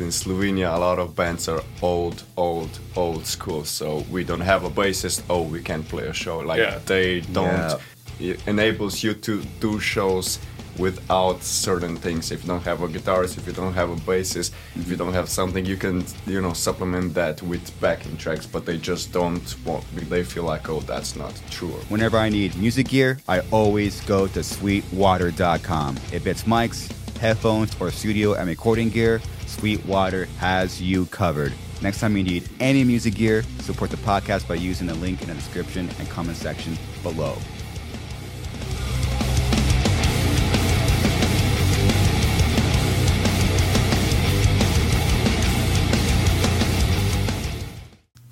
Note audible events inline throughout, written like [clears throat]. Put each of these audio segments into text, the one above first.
that in Slovenia a lot of bands are old, old, old school. So we don't have a bassist. Oh, we can't play a show. Like Yeah. they don't. Yeah. It enables you to do shows without certain things. If you don't have a guitarist, if you don't have a bassist, if you don't have something, you can you know supplement that with backing tracks. But they just don't want. They feel like oh, that's not true. Whenever I need music gear, I always go to sweetwater.com. If it's mics, headphones, or studio and recording gear, Sweetwater has you covered. Next time you need any music gear, support the podcast by using the link in the description and comment section below.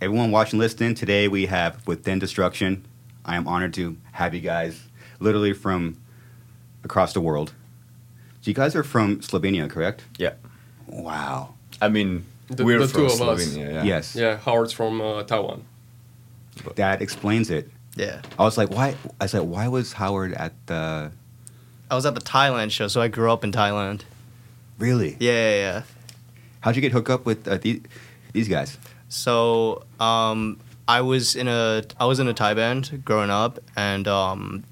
Everyone watching, listening, today we have Within Destruction. I am honored to have you guys literally from across the world. So you guys are from Slovenia, correct? Yeah. Wow. I mean, The- we're the from two of us. Slovenia. Yeah. Yes. Yeah, Howard's from uh, Taiwan. That explains it. Yeah. I was like, why? I said, why was Howard at the? I was at the Thailand show, so I grew up in Thailand. Really? Yeah, yeah, yeah. How'd you get hooked up with uh, these, these guys? So um, I was in a I was in a Thai band growing up, and um,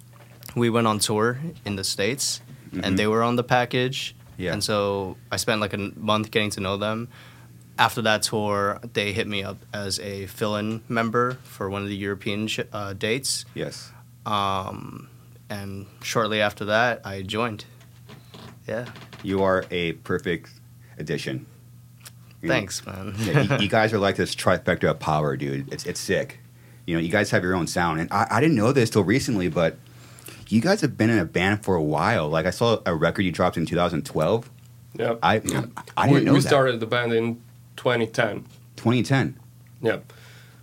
we went on tour in the states, Mhm. and they were on the package. Yeah. And so I spent like a month getting to know them. After that tour, they hit me up as a fill-in member for one of the European sh- uh, dates. Yes. Um, and shortly after that, I joined. Yeah. You are a perfect addition. You know, Thanks, man. [laughs] yeah, you, you guys are like this trifecta of power, dude. It's it's sick. You know, you guys have your own sound, and I, I didn't know this till recently, but you guys have been in a band for a while. Like I saw a record you dropped in 2012. Yeah. I I we, didn't know we that. started the band in 2010. 2010. Yeah.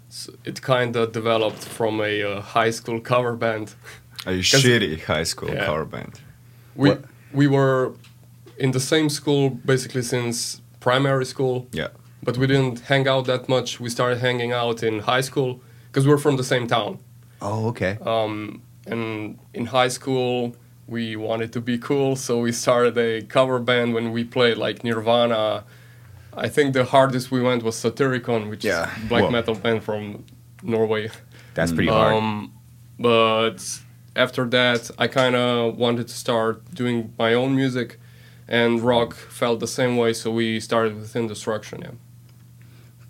So it kind of developed from a uh, high school cover band. A [laughs] shitty high school Yeah. cover band. We What? we were in the same school basically since primary school, Yeah. but we didn't hang out that much. We started hanging out in high school because we're from the same town. Oh, okay. Um, and in high school, we wanted to be cool, so we started a cover band when we played like Nirvana. I think the hardest we went was Satyricon, which Yeah. is a black Whoa. metal band from Norway. That's pretty hard. Um, but after that, I kind of wanted to start doing my own music, and Rok felt the same way, so we started within Destruction. Yeah.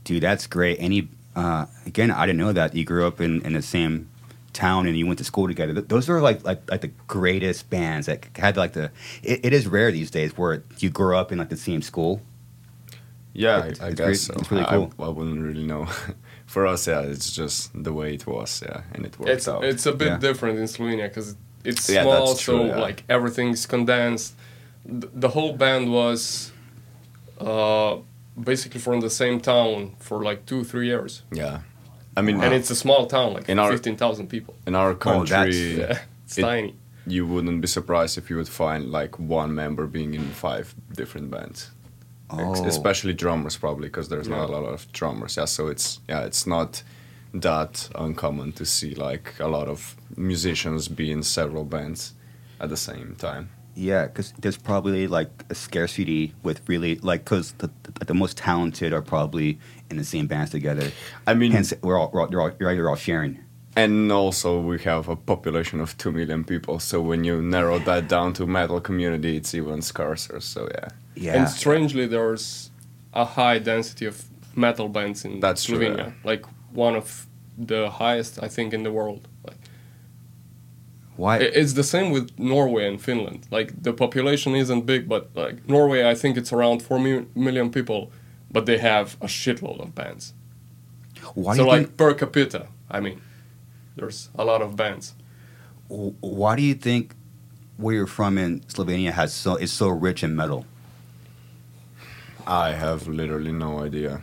Dude, that's great. Any uh, again, I didn't know that you grew up in, in the same town and you went to school together. Th- Those are like like like the greatest bands that had like the. It, it is rare these days where you grow up in like the same school. Yeah, It's- I, I guess re- so. it's really I- cool. I, wouldn't really know. [laughs] For us, yeah, it's just the way it was, yeah, and it worked It's out. it's a bit Yeah. different in Slovenia because it's Yeah, small, true, so yeah. like everything's condensed. Th- the whole band was uh, basically from the same town for like two three years, yeah, I mean, and it's a small town, like In our- fifteen thousand people. in our Oh, that's- country, Yeah, it's It- tiny. you wouldn't be surprised if you would find like one member being in five different bands. Ex- Oh. especially drummers probably because there's not a lot of drummers yeah so it's yeah it's not that uncommon to see like a lot of musicians be in several bands at the same time Yeah, because there's probably like a scarcity with really like because the, the the most talented are probably in the same bands together. i mean Hence, we're all, we're all, you're all you're all- you're all sharing. and also we have a population of 2 million people so when you narrow that down to metal community it's even scarcer so yeah Yeah, And strangely, there's a high density of metal bands in That's true, Slovenia, yeah. like one of the highest I think in the world. Like why? it's the same with Norway and Finland. Like the population isn't big, but like Norway, I think it's around four mi- million people, but they have a shitload of bands. why so like think? per capita, I mean, there's a lot of bands. Why do you think where you're from in Slovenia has so is so rich in metal? i have literally no idea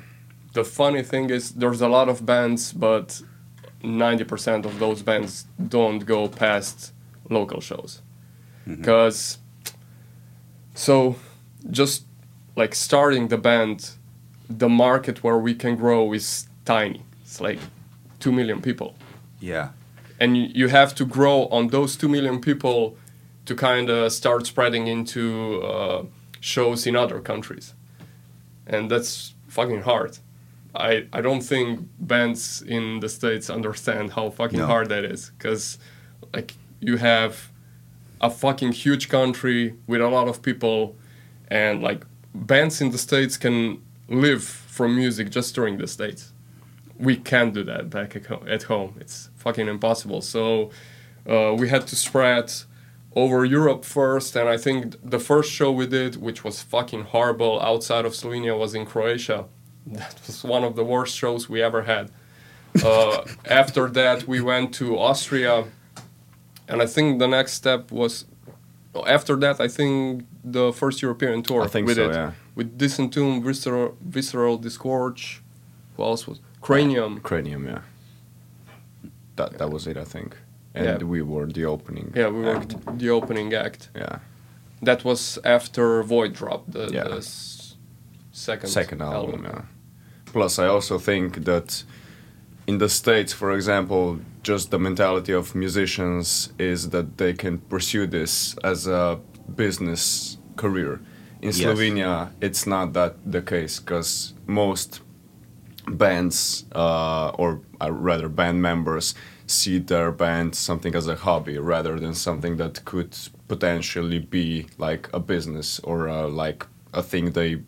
The funny thing is, there's a lot of bands, but 90% of those bands don't go past local shows. Mm-hmm. Because, so, just like starting the band, the market where we can grow is tiny. It's like 2 million people. Yeah, And you, have to grow on those 2 million people to kind of start spreading into uh, shows in other countries. and that's fucking hard. I I don't think bands in the states understand how fucking No. hard that is because like you have a fucking huge country with a lot of people and like bands in the states can live from music just during the states. We can't do that back at at home. It's fucking impossible. So uh, we had to spread over europe first and i think the first show we did which was fucking horrible outside of slovenia was in croatia. [laughs] That was one of the worst shows we ever had. Uh, [laughs] after that we went to austria and I think the next step was after that. I think the first European tour I think we so, did. yeah. With Disentomb, Visceral, Visceral Disgorge. Who else was Kraanium? Uh, cranium, yeah. That that was it, I think. And Yeah. we were the opening. Yeah, we were act. the opening act. Yeah. That was after Void dropped the, Yeah. the second second album. Yeah. Plus, I also think that in the states, for example, just the mentality of musicians is that they can pursue this as a business career. In Yes. Slovenia, it's not that the case because most bands, uh, or uh, rather band members, see their band something as a hobby rather than something that could potentially be like a business or uh, like a thing they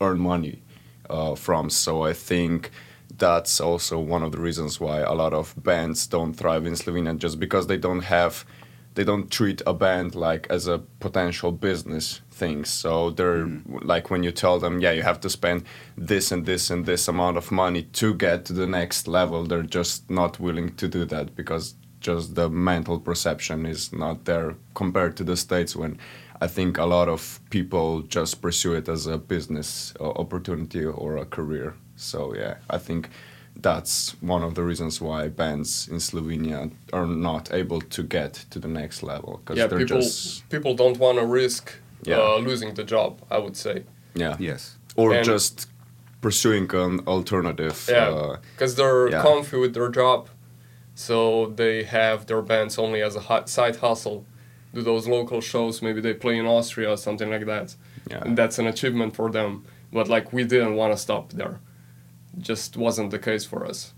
earn money uh, from. So I think that's also one of the reasons why a lot of bands don't thrive in Slovenia, just because they don't have, they don't treat a band like as a potential business thing. So they're like when you tell them, yeah, you have to spend this and this and this amount of money to get to the next level, they're just not willing to do that because just the mental perception is not there compared to the states when I think a lot of people just pursue it as a business uh, opportunity or a career. So yeah, I think that's one of the reasons why bands in Slovenia are not able to get to the next level because Yeah, they're people just people don't want to risk Yeah. uh, losing the job. I would say. yeah Yes. or And- just pursuing an alternative. Yeah, Uh, because they're yeah. comfy with their job, so they have their bands only as a hu- side hustle. Do those local shows? Maybe they play in Austria or something like that. Yeah. And that's an achievement for them. But like we didn't want to stop there. Just wasn't the case for us.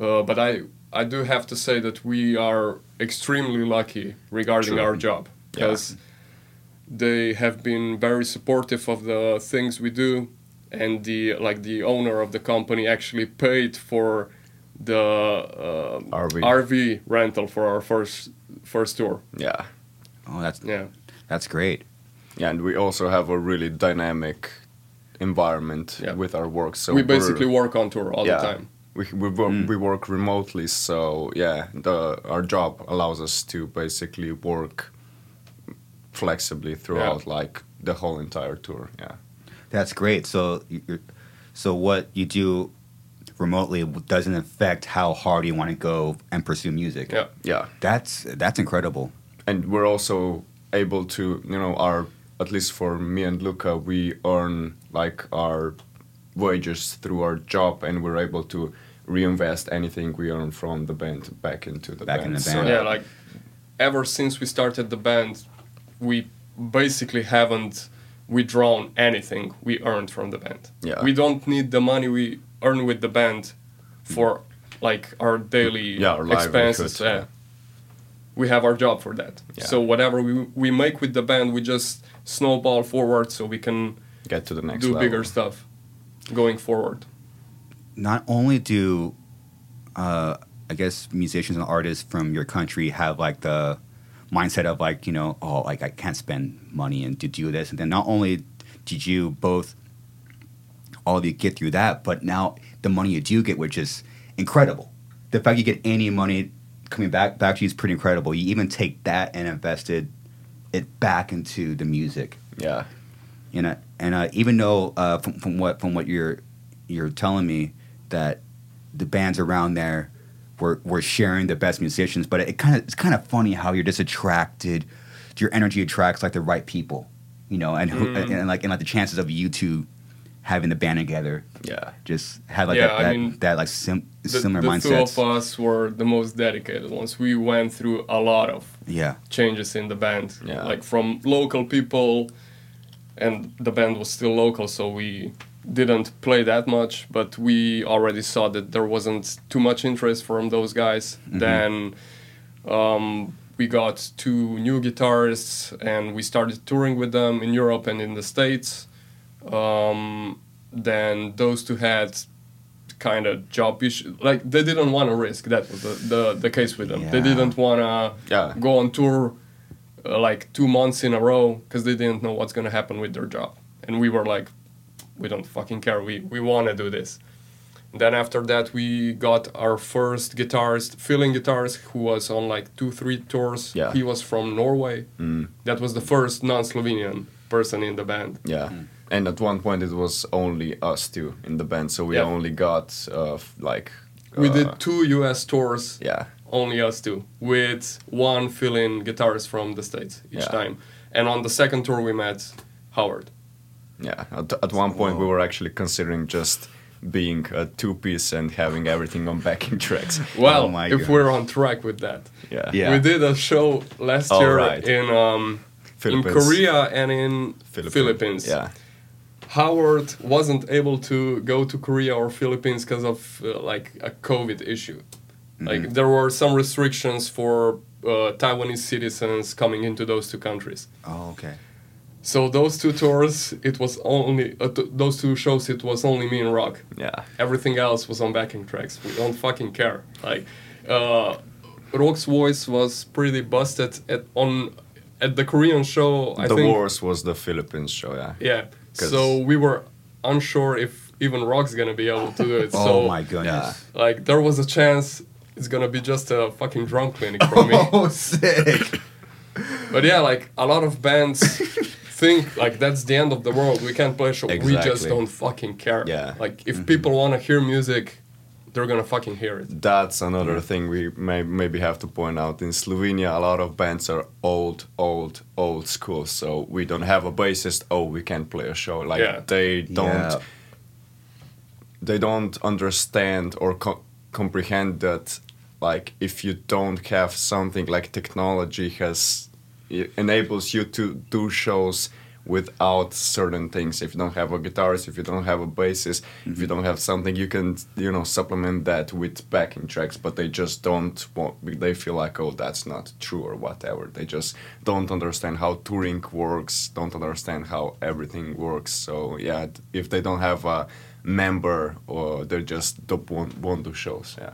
Uh, but I I do have to say that we are extremely lucky regarding True. our job Yeah. because they have been very supportive of the things we do and the like the owner of the company actually paid for the uh, RV. RV rental for our first first tour. yeah, Oh, that's Yeah. that's great. yeah, and we also have a really dynamic environment Yeah. with our work. So we basically work on tour all yeah, the time. We we work, Mm. we work remotely, so yeah, the our job allows us to basically work flexibly throughout like the whole entire tour. Yeah. That's great. So, so what you do remotely doesn't affect how hard you want to go and pursue music. Yeah. Yeah. That's that's incredible. and we're also able to you know our at least for me and Luka we earn like our wages through our job and we're able to reinvest anything we earn from the band back into the Back band. in the So. Yeah, like ever since we started the band, we basically haven't withdrawn anything we earned from the band. Yeah. We don't need the money we earn with the band for like our daily Yeah, our expenses. livelihood, Yeah. We have our job for that. Yeah. So whatever we, we make with the band, we just snowball forward so we can get to the next level. do level. bigger stuff going forward. Not only do, uh, I guess musicians and artists from your country have like the mindset of like you know oh like I can't spend money and to do this and then not only did you both all of you get through that but now the money you do get which is incredible the fact you get any money coming back back to you is pretty incredible you even take that and invested it back into the music Yeah. You know, and uh, even though uh, from, from what from what you're you're telling me that the bands around there were were sharing the best musicians, but it kind of it's kind of funny how you're just attracted, your energy attracts like the right people, you know, and who, and, and like and like the chances of you two having the band together Yeah. just have like Yeah, that, I that, mean, that like sim- The, similar mindset. the two of us were the most dedicated ones. We went through a lot of yeah, changes in the band. Yeah. Like from local people, and the band was still local, so we didn't play that much, but we already saw that there wasn't too much interest from those guys. Then um, we got two new guitarists and we started touring with them in Europe and in the States. Um, then those two had kind of job issues. Like they didn't want to risk. That was the, the, the case with them. They didn't want to Yeah. go on tour uh, like two months in a row because they didn't know what's going to happen with their job. And we were like, we don't fucking care. We, we want to do this. And Then after that, we got our first guitarist, filling guitarist, who was on like two, three tours. Yeah. He was from Norway. Mm. That was the first non-Slovenian person in the band. Yeah. And at one point it was only us two in the band, so we Yeah. only got uh, f- like. We uh, did two U.S. tours, Yeah. Only us two, with one fill-in guitarist from the states each Yeah. time. And on the second tour, we met Howard. Yeah. At, at one point we were actually considering just being a two piece and having everything on backing tracks. [laughs] Well, Oh my if goodness. we're on track with that, Yeah. Yeah. we did a show last Oh, year right. in um, in Korea and in Philippines. Philippines. Yeah. Howard wasn't able to go to Korea or Philippines because of uh, like a COVID issue. Like there were some restrictions for uh, Taiwanese citizens coming into those two countries. Oh, okay. So those two tours, it was only uh, t- those two shows. It was only me and Rok. Yeah. Everything else was on backing tracks. We don't fucking care. Like, uh, Rok's voice was pretty busted at on at the Korean show. I the think. worst was the Philippines show, yeah. Yeah. So we were unsure if even Rok's gonna be able to do it. [laughs] Oh so my goodness. like there was a chance it's gonna be just a fucking drum clinic for me. [laughs] Oh, sick. But yeah, like a lot of bands [laughs] think like that's the end of the world. We can't play a show. We just don't fucking care. Yeah. Like if mm-hmm. people want to hear music, they're gonna fucking hear it. That's another mm. thing we may maybe have to point out. In Slovenia, a lot of bands are old, old, old school. So we don't have a bassist. Oh, we can't play a show. Like Yeah. they don't, Yeah. they don't understand or co- comprehend that. Like if you don't have something like technology has it enables you to do shows without certain things. If you don't have a guitarist if you don't have a bassist if you mm-hmm. don't have something you can you know supplement that with backing tracks but they just don't want they feel like oh that's not true or whatever. They just don't understand how touring works don't understand how everything works. So yeah if they don't have a member or they're just don't want, won't do shows yeah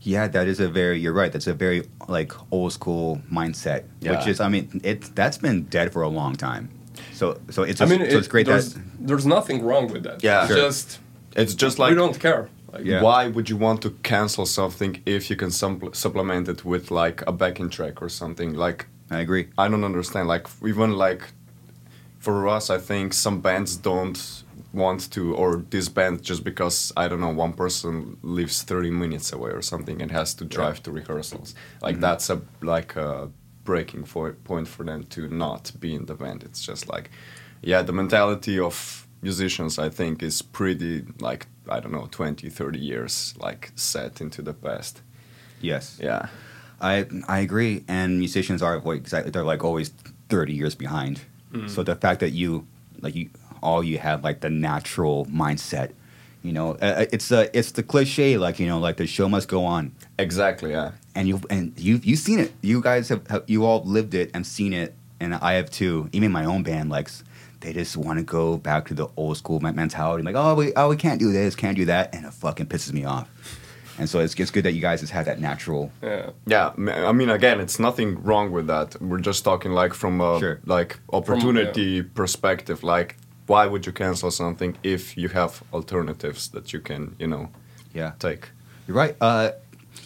Yeah, that is a very. You're right. That's a very like old school mindset, which is. I mean, it's that's been dead for a long time. So so it's I just, mean, so it- it's great there's, that there's nothing wrong with that. Yeah. It's Sure. just it's just like we don't care. Like, Yeah. Why would you want to cancel something if you can suppl- supplement it with like a backing track or something? Like I agree. I don't understand. Like even like for us, I think some bands don't want to, or this band just because I don't know one person lives thirty minutes away or something and has to drive to rehearsals. Like mm-hmm. that's a like a breaking fo- point for them to not be in the band. It's just like, yeah, the mentality of musicians I think is pretty like I don't know 20, 30 years like set into the past. Yes. Yeah. I I agree, and musicians are like exactly they're like always thirty years behind. Mm-hmm. So the fact that you like you all you have like the natural mindset, you know, uh, it's the it's the cliche like you know like the show must go on, Exactly. Yeah. and you and you you've seen it. You guys have, have you all lived it and seen it, and I have too. Even my own band like. s- They just want to go back to the old school mentality, like oh we oh we can't do this, can't do that, and it fucking pisses me off. And so it's, it's good that you guys just have that natural yeah. Yeah, m- I mean, again, it's nothing wrong with that. We're just talking like from a Sure. like opportunity perspective. Like, why would you cancel something if you have alternatives that you can, you know, yeah take? You're right. Uh,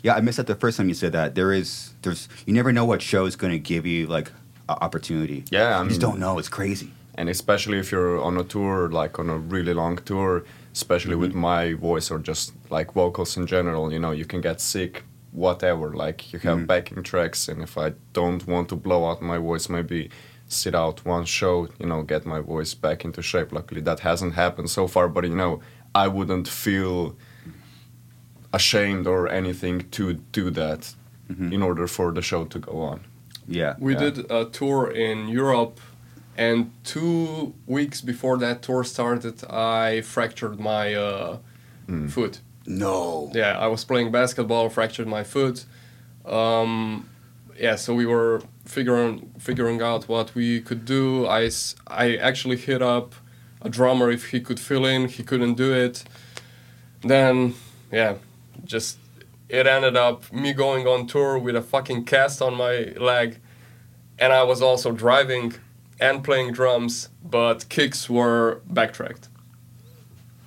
yeah, I missed that the first time you said that. There is, there's, you never know what show is going to give you like an opportunity. Yeah, I you just don't know. It's crazy. And especially if you're on a tour, like on a really long tour, especially with my voice or just like vocals in general, you know, you can get sick, whatever. Like you have backing tracks, and if I don't want to blow out my voice, maybe sit out one show, you know, get my voice back into shape. Luckily, that hasn't happened so far, but you know, I wouldn't feel ashamed or anything to do that in order for the show to go on. Yeah. We Yeah. did a tour in Europe and two weeks before that tour started, I fractured my uh, foot. No. Yeah, I was playing basketball, fractured my foot. Um, yeah, so we were figuring figuring out what we could do. I I actually hit up a drummer if he could fill in. He couldn't do it. Then, yeah, just it ended up me going on tour with a fucking cast on my leg, and I was also driving and playing drums, but kicks were backtracked.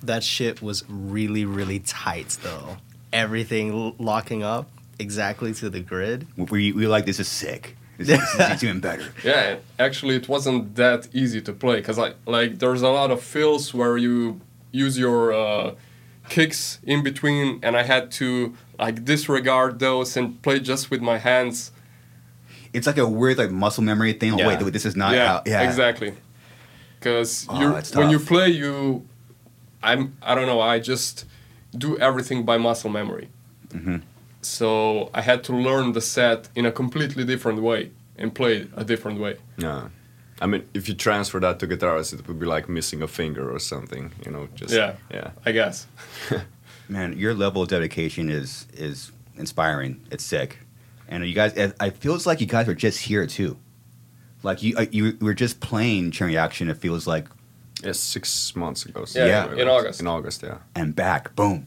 That shit was really, really tight though. Everything locking up exactly to the grid. We, we were like, this is sick. This, this is it's even better. Yeah, actually, it wasn't that easy to play because I like there's a lot of fills where you use your uh, kicks in between, and I had to like disregard those and play just with my hands. It's like a weird like muscle memory thing. Oh, Yeah. wait, this is not yeah, how. Yeah, exactly. Because Oh, you when you play, you I'm I don't know. I just do everything by muscle memory. Mm-hmm. So I had to learn the set in a completely different way and play a different way. Yeah. I mean, if you transfer that to guitars, it would be like missing a finger or something. You know, just Yeah. yeah. I guess. [laughs] Man, your level of dedication is is inspiring. It's sick, and you guys. It, it feels like you guys were just here too. Like you, uh, you were just playing Cherry Action. It feels like, Yeah, six months ago. Yeah, something in. August. In August, yeah. and back, boom.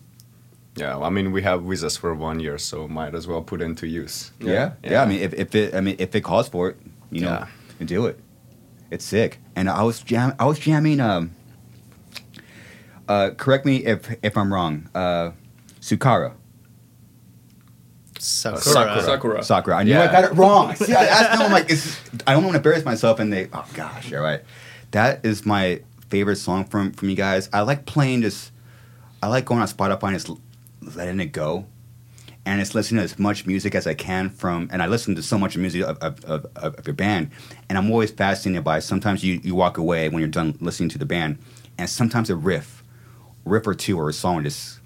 Yeah, I mean, we have visas for one year, so might as well put into use. Yeah, yeah. Yeah. I mean, if, if it, I mean, if it calls for it, you know, Yeah. do it. It's sick. And I was jam, I was jamming. Um, uh, correct me if if I'm wrong. Uh, Sukara, Sakura. Sakura. Sakura. Sakura. I knew I got it wrong. [laughs] See, I asked them. I'm like, it's, I don't want to embarrass myself. And they, oh gosh, all right. That is my favorite song from from you guys. I like playing just, I like going on Spotify and just l- letting it go, and it's listening to as much music as I can from. And I listen to so much music of of, of, of your band, and I'm always fascinated by. Sometimes you you walk away when you're done listening to the band, and sometimes a riff, riff or two or a song just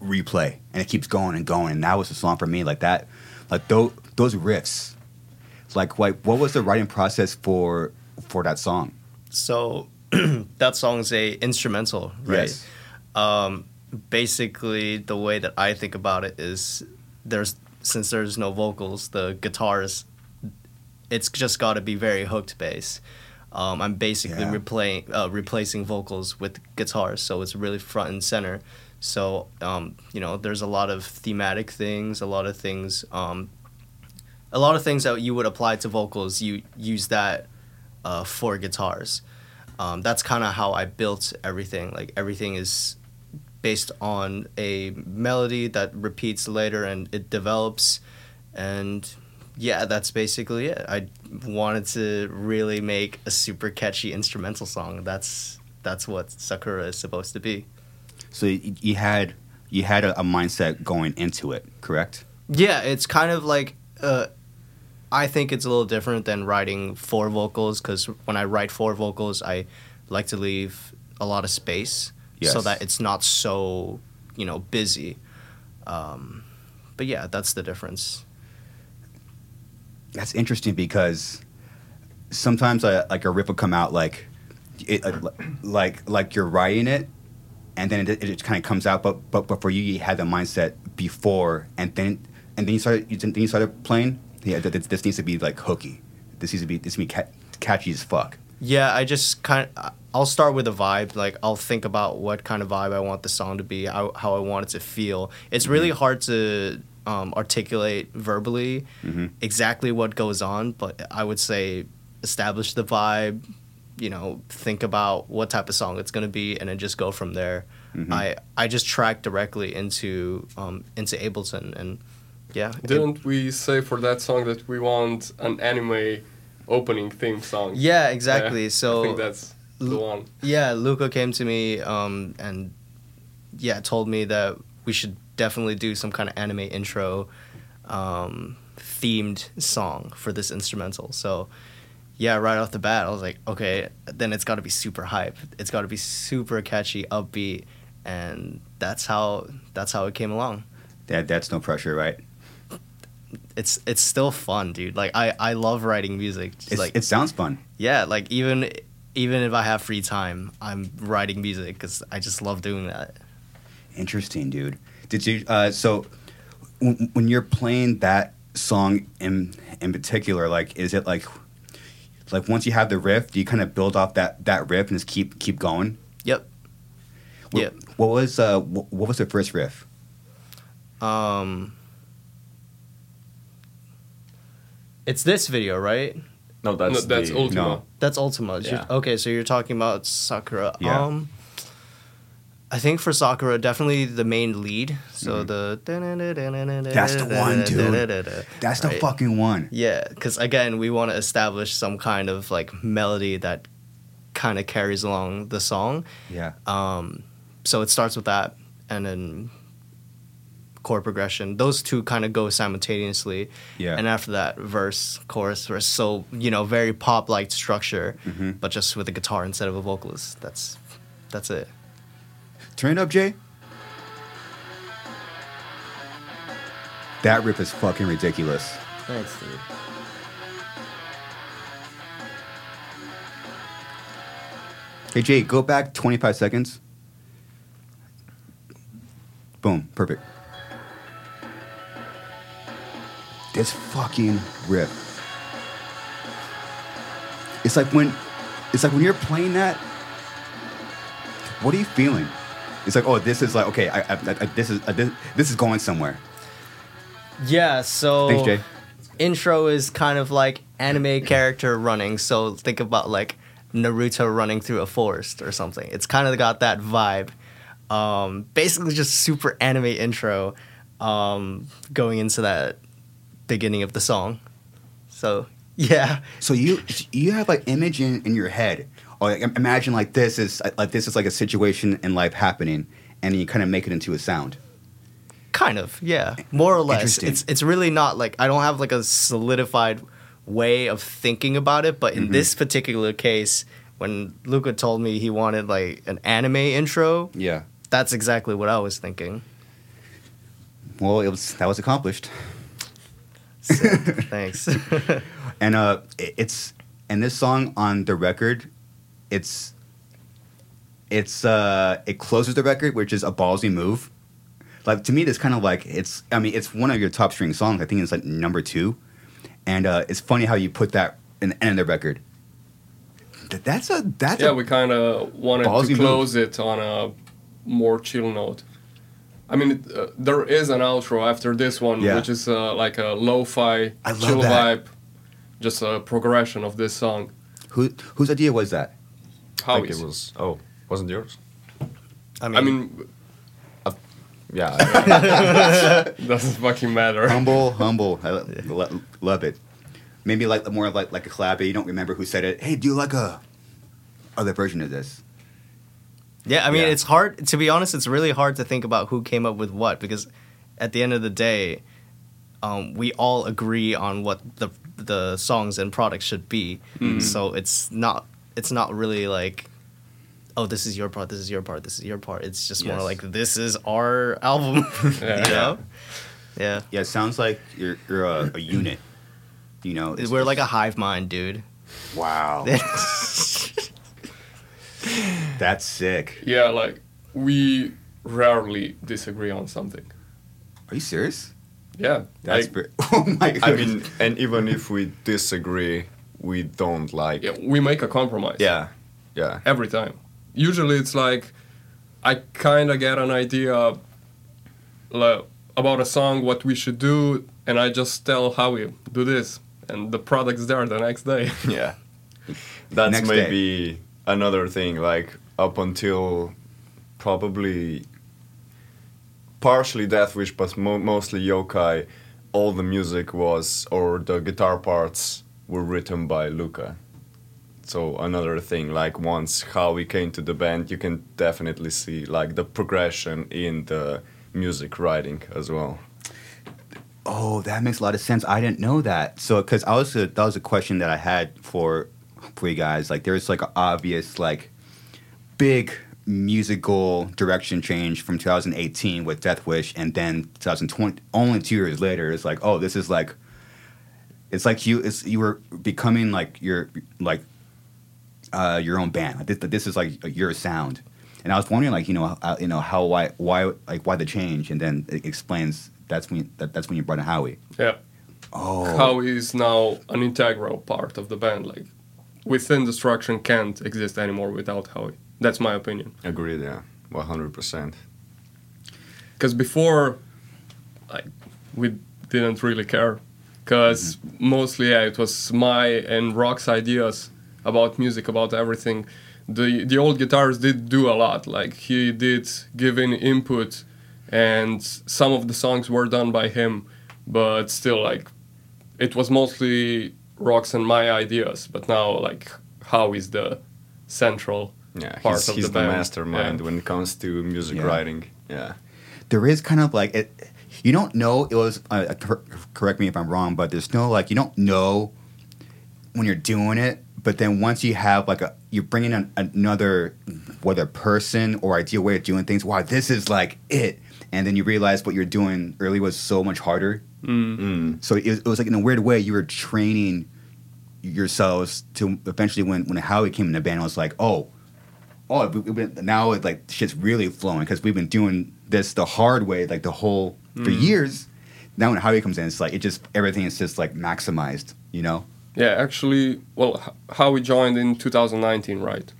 replay and it keeps going and going and that was a song for me like that like those those riffs like like what was the writing process for for that song So [clears throat] that song's a instrumental, right? Yes. Um, basically, the way that I think about it is there's since there's no vocals, the guitars, it's just got to be very hooked bass. Um, I'm basically Yeah. replaying, uh, replacing vocals with guitars, so it's really front and center. So um, you know, there's a lot of thematic things, a lot of things, um, a lot of things that you would apply to vocals. You use that uh, for guitars. Um, that's kind of how I built everything. Like everything is based on a melody that repeats later and it develops, and yeah, that's basically it. I wanted to really make a super catchy instrumental song. That's that's what Sakura is supposed to be. so you, had you had a, a mindset going into it correct Yeah, it's kind of like uh, I think it's a little different than writing for vocals because when I write for vocals, I like to leave a lot of space so that it's not so you know busy. Um, but yeah, that's the difference. that's interesting because sometimes a, like a riff will come out like it like like you're writing it and then it, it just kind of comes out but, but but for you you had the mindset before and then and then you started you, then you started playing yeah th- th- this needs to be like hooky this needs to be this needs to be ca- catchy as fuck Yeah, I just kind of I'll start with a vibe. Like I'll think about what kind of vibe I want the song to be, how, how I want it to feel. It's really hard to um, articulate verbally exactly what goes on, but I would say establish the vibe. You know, think about what type of song it's gonna be, and then just go from there. I I just track directly into um, into Ableton, and yeah, Didn't we say for that song that we want an anime opening theme song? yeah, exactly. Yeah, so I think that's the one. Yeah, Luka came to me um, and yeah, told me that we should definitely do some kind of anime intro um, themed song for this instrumental. So yeah, right off the bat, I was like, okay, then it's got to be super hype. It's got to be super catchy, upbeat, and that's how that's how it came along. that that's no pressure right it's it's still fun, dude. Like I I love writing music. It's, like it sounds fun. yeah, like even even if I have free time, I'm writing music because I just love doing that. Interesting, dude. Did you? Uh, so, when, when you're playing that song in in particular, like, is it like, like once you have the riff, do you kind of build off that that riff and just keep keep going? Yep. What, Yep. What was uh what, what was the first riff? Um. It's this video, right? No, that's no, that's the, Ultima. no. That's Ultima. Yeah. Okay, so you're talking about Sakura. Yeah. Um, I think for Sakura, definitely the main lead. So the That's the one, dude. That's the Right. fucking one. Yeah, because again, we want to establish some kind of like melody that kind of carries along the song. Yeah. Um, so it starts with that, and then chord progression. Those two kind of go simultaneously. Yeah. And after that, verse, chorus, verse. So you know, very pop-like structure, Mhm. but just with a guitar instead of a vocalist. That's that's it. Turn it up, Jay. That riff is fucking ridiculous. Thanks, dude. Hey Jay, go back 25 seconds. Boom, perfect. This fucking riff. It's like when it's like when you're playing that, what are you feeling? It's like, oh, this is like okay, I, I, I, this is uh, this, this is going somewhere. Yeah. So Thanks, Jay. intro is kind of like anime character running. So think about like Naruto running through a forest or something. It's kind of got that vibe. Um, basically, just super anime intro um, going into that beginning of the song. So yeah, So you you have like image in, in your head, or like, imagine like this is like this is like a situation in life happening, and you kind of make it into a sound. kind of yeah, more or less. It's it's really not like I don't have like a solidified way of thinking about it, but in Mm-hmm. this particular case, when Luka told me he wanted like an anime intro, Yeah. that's exactly what I was thinking. Well, it was that was accomplished, Sick. [laughs] Thanks. and uh, it- it's and this song on the record, it's it's uh it closes the record, which is a ballsy move. Like to me, it's kind of like it's. I mean, it's one of your top string songs. I think it's like number two, and uh, it's funny how you put that in the end of the record. That's a that's yeah, a we kind of wanted Ballsy to move. close it on a more chill note. I mean, it, uh, there is an outro after this one, Yeah. which is uh, like a lo-fi I love chill that. vibe, just a progression of this song. who whose idea was that? How it was. Oh, wasn't yours? I mean, I mean, Yeah. [laughs] doesn't fucking matter. humble, [laughs] humble. I lo- lo- love it. Maybe like more of like like a collab. but You don't remember who said it. Hey, do you like a other version of this? Yeah, I mean, yeah. it's hard to be honest. It's really hard to think about who came up with what because at the end of the day, um, we all agree on what the the songs and products should be. So it's not it's not really like. Oh, this is your part. This is your part. This is your part. It's just more like this is our album. [laughs] Yeah. [laughs] you know? Yeah. Yeah, it sounds like you're you're a, a unit. You know, We're like a hive mind, dude. wow. [laughs] That's sick. Yeah, like we rarely disagree on something. Are you serious? Yeah, That's like, pre- [laughs] oh my god. I mean, and even if we disagree, we don't like. yeah, we make a compromise. Yeah. Yeah. every time. Usually it's like I kind of get an idea like, about a song, what we should do, and I just tell Howie, do this, and the product's there the next day. Yeah. [laughs] That's Next day. Another thing. Like up until probably partially Death Wish, but mo- mostly Yokai, all the music was or the guitar parts were written by Luka. So another thing, like once Howie came to the band, you can definitely see like the progression in the music writing as well. Oh, that makes a lot of sense. I didn't know that. So, because I was a, that was a question that I had for for you guys. Like, there's like an obvious like big musical direction change from 2018 with Death Wish, and then 2020. Only two years later, it's like, oh, this is like, it's like you, it's you were becoming like your like uh, your own band. Like this, this is like your sound. And I was wondering, like, you know, uh, you know, how why why like why the change, and then it explains that's when that, that's when you brought in Howie. Yeah. Oh, Howie is now an integral part of the band. Like, within Destruction can't exist anymore without Howie. That's my opinion. Agreed, yeah. 100%. Because before, like, we didn't really care. Because mostly, yeah, it was my and Rok's ideas about music, about everything. The the old guitarist did do a lot. Like he did give in input, and some of the songs were done by him. But still, like, it was mostly Rok's and my ideas. But now, like, Howie's the central Yeah, part he's, of he's the the, band. mastermind Yeah. when it comes to music Yeah. writing. Yeah. there is kind of like it. You don't know it was. Uh, cor- correct me if I'm wrong, but there's no like you don't know when you're doing it. But then once you have like a, you're bringing in another, whether person or idea way of doing things. Wow, this is like it. And then you realize what you're doing early was so much harder. Mm. So it, it was like in a weird way you were training yourselves to eventually when when Howie came in the band, it was like, oh, oh, we, we been, now it like shit's really flowing because we've been doing this the hard way like the whole for mm. years. Now when Howie comes in, it's like it just everything is just like maximized, you know. Yeah, actually, well, H- Howie joined in 2019, right?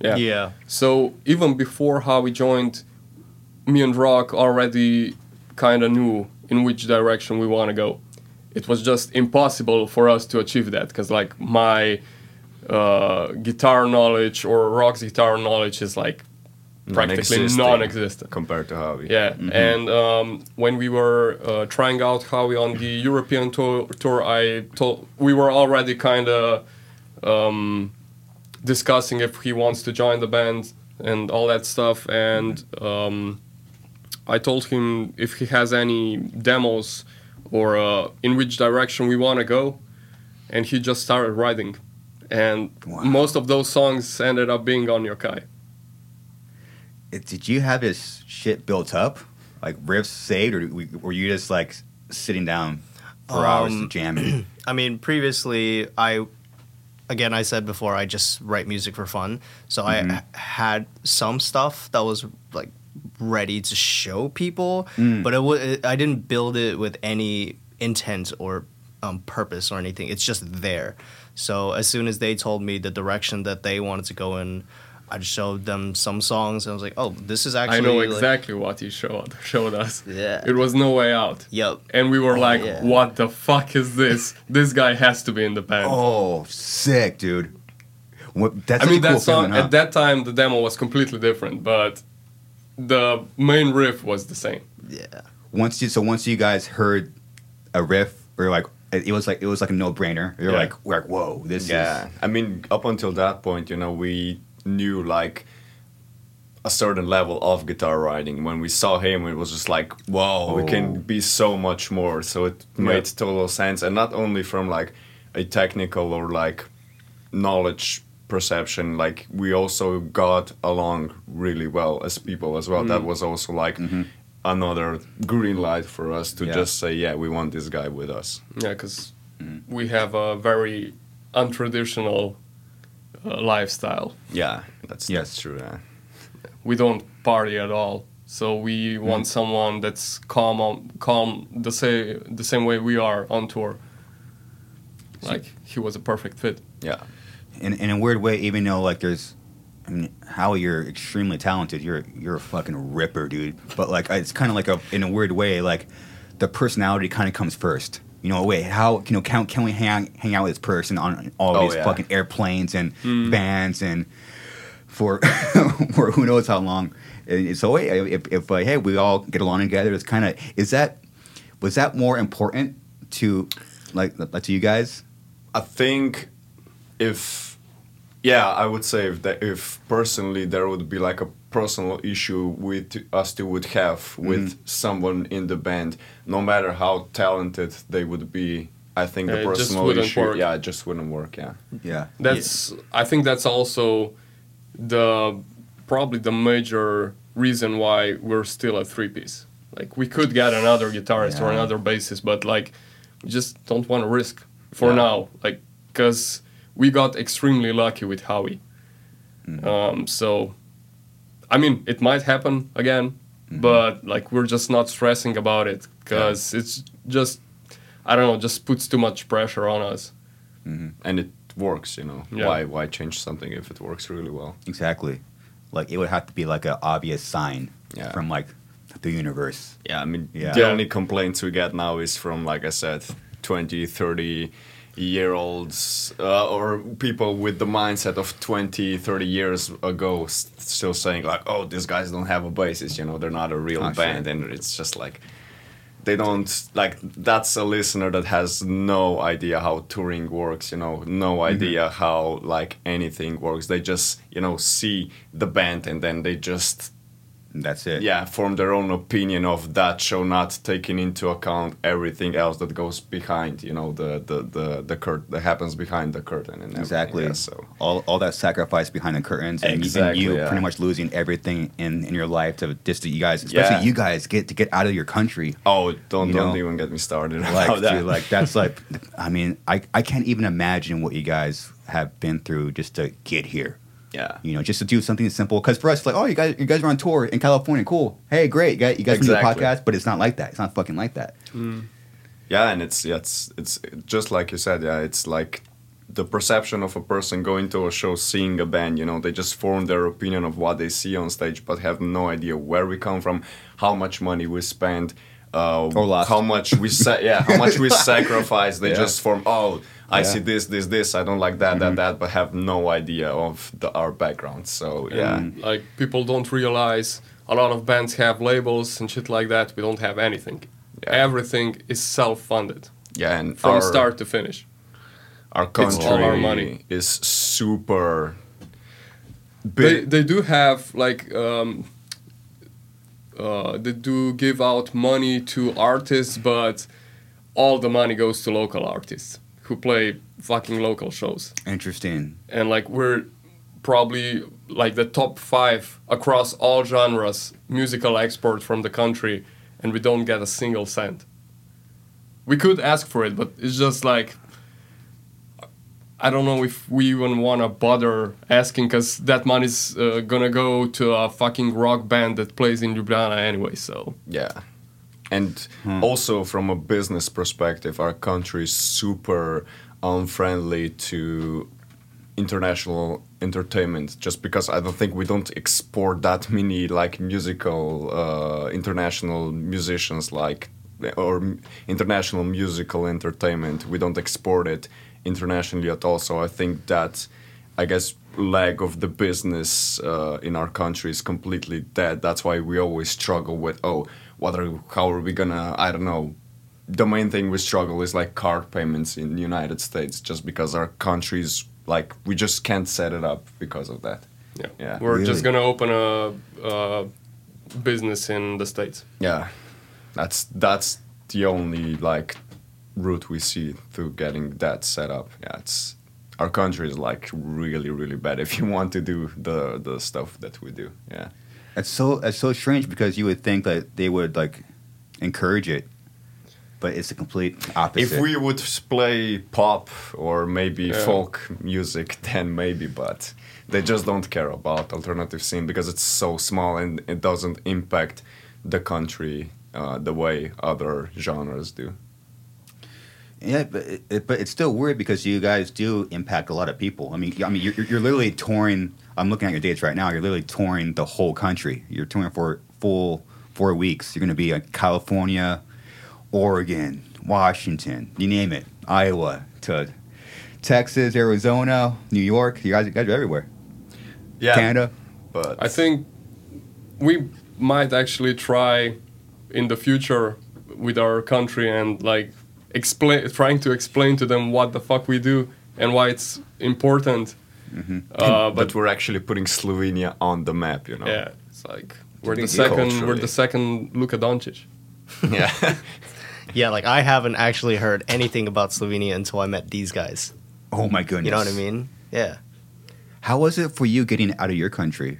Yeah. Yeah. So even before Howie joined, me and Rok already kind of knew in which direction we want to go. It was just impossible for us to achieve that because, like, my uh, guitar knowledge or Rok's guitar knowledge is like practically Non-existing non-existent. Compared to Howie. Yeah, and um, when we were uh, trying out Howie on the European tour, tour I told we were already kind of um, discussing if he wants to join the band and all that stuff. And um, I told him if he has any demos or uh, in which direction we want to go, and he just started writing. And Wow. most of those songs ended up being on Yokai. It, did you have this shit built up, like riffs saved, or were you just like sitting down for hours to Um, jam it? [clears throat] I mean, previously, I, again, I said before, I just write music for fun. So Mm-hmm. I h- had some stuff that was like ready to show people, Mm. but it, it, I didn't build it with any intent or um, purpose or anything. It's just there. So as soon as they told me the direction that they wanted to go in, I just showed them some songs, and I was like, "Oh, this is actually." I know like- exactly what you showed showed us. Yeah. It was No Way Out. Yep. And we were Oh, like, yeah. what the fuck is this? this guy has to be in the band. Oh, sick, dude. What, that's I mean, a cool that song, feeling, huh? at that time, the demo was completely different, but the main riff was the same. Yeah. once you so once you guys heard a riff or like it, it was like it was like a no brainer. You're Yeah. like we're like whoa this Yeah, is I mean, up until that point, you know, we knew like a certain level of guitar writing. When we saw him, it was just like, whoa, we can be so much more. So it made total sense, and not only from like a technical or like knowledge perception. Like we also got along really well as people as well. That mm-hmm. was also like. Mm-hmm. Another green light for us to Yeah. just say, yeah, we want this guy with us. Yeah, because mm-hmm. we have a very untraditional uh, lifestyle. Yeah, that's Yes. that's true. Yeah. We don't party at all. So we want mm. someone that's calm, on, calm the same the same way we are on tour. Like he was a perfect fit. Yeah. In in a weird way. Even though like there's, I mean, how you're extremely talented. You're you're a fucking ripper, dude. But like it's kind of like a in a weird way like the personality kind of comes first. You know, wait, how you know can can we hang hang out with this person on all Oh, these yeah. fucking airplanes and bands and for [laughs] for who knows how long. And so hey, if, if uh, hey we all get along together, it's kind of is that was that more important to like to you guys? I think if yeah, I would say if that if personally there would be like a personal issue with us two would have with Mm-hmm. someone in the band, no matter how talented they would be, I think Yeah, the it personal issue work. yeah, it just wouldn't work, yeah. Yeah. That's I think that's also the probably the major reason why we're still a three piece. Like we could get another guitarist or another bassist, but like we just don't want to risk for Yeah. now. Like because we got extremely lucky with Howie. Mm-hmm. Um, so, I mean, it might happen again, mm-hmm. but like we're just not stressing about it because it's just I don't know, just puts too much pressure on us. Mm-hmm. and it works. You know, Yeah. why why change something if it works really well? Exactly. Like it would have to be like an obvious sign Yeah. from like the universe. Yeah, I mean, Yeah. the only complaints we get now is from, like I said, 20, 30 year olds uh, or people with the mindset of 20, 30 years ago s- still saying, like, oh, these guys don't have a basis, you know, they're not a real sure. band. And it's just like, they don't, like, that's a listener that has no idea how touring works, you know, no Mm-hmm. idea how, like, anything works. They just, you know, see the band and then they just That's it. yeah form their own opinion of that show not taking into account everything else that goes behind you know the the the, the curt that happens behind the curtain and Exactly. yeah, so all, all that sacrifice behind the curtains and, Exactly, you yeah. pretty much losing everything in, in your life to just to you guys, especially Yeah. you guys, get to get out of your country. oh don't don't know, even get me started Like, that dude, like that's like, I mean, I, I can't even imagine what you guys have been through just to get here. Yeah You know, just to do something simple. Because for us, like, oh, you guys, you guys are on tour in California, cool. Hey, great, you guys, you guys can do a podcast, but it's not like that. It's not fucking like that. yeah and it's yeah, it's it's just like you said yeah it's like the perception of a person going to a show seeing a band you know they just form their opinion of what they see on stage but have no idea where we come from how much money we spend uh, Or how much we sa- yeah how much we [laughs] sacrifice they Yeah. just form oh I Yeah. see this this this I don't like that that that but have no idea of the, our background so yeah And, like people don't realize a lot of bands have labels and shit like that. We don't have anything. Yeah. Everything is self-funded yeah and from our, start to finish. our country our money. is super They big they do have like um, uh, they do give out money to artists, but all the money goes to local artists who play fucking local shows. Interesting. and like we're probably like the top five across all genres musical export from the country and we don't get a single cent we could ask for it but it's just like i don't know if we even want to bother asking because that money's uh, gonna go to a fucking rock band that plays in ljubljana anyway so Yeah. And Hmm. also from a business perspective, our country is super unfriendly to international entertainment just because I don't think we don't export that many like musical uh, international musicians like or international musical entertainment we don't export it internationally at all so I think that I guess leg of the business uh, in our country is completely dead. That's why we always struggle with oh, what are how are we gonna I don't know. The main thing we struggle is like card payments in the United States, just because our countries like we just can't set it up because of that. yeah, Yeah. we're Really? just gonna open a, a business in the states Yeah, that's that's the only like route we see to getting that set up. Yeah, it's our country is like really really bad if you want to do the the stuff that we do. Yeah. It's so it's so strange because you would think that they would like encourage it, but it's the complete opposite. If we would play pop or maybe Yeah. folk music, [laughs] then maybe, but they just don't care about alternative scene because it's so small and it doesn't impact the country uh, the way other genres do. yeah, but it, it- but it's still weird because you guys do impact a lot of people. I mean, I mean, you're, you're literally touring. I'm looking at your dates right now. You're literally touring the whole country. You're touring for full four weeks. You're going to be in California, Oregon, Washington, you name it, Iowa to Texas, Arizona, New York. You guys, you guys are everywhere. Yeah, Canada. but I think we might actually try in the future with our country and like explain, trying to explain to them what the fuck we do and why it's important. Mm-hmm. Uh, but but we're actually putting Slovenia on the map, you know. yeah, it's like we're the Think second. We're the second Luka Doncic. yeah. [laughs] Yeah, like I haven't actually heard anything about Slovenia until I met these guys. Oh my goodness. You know what I mean? Yeah. How was it for you getting out of your country?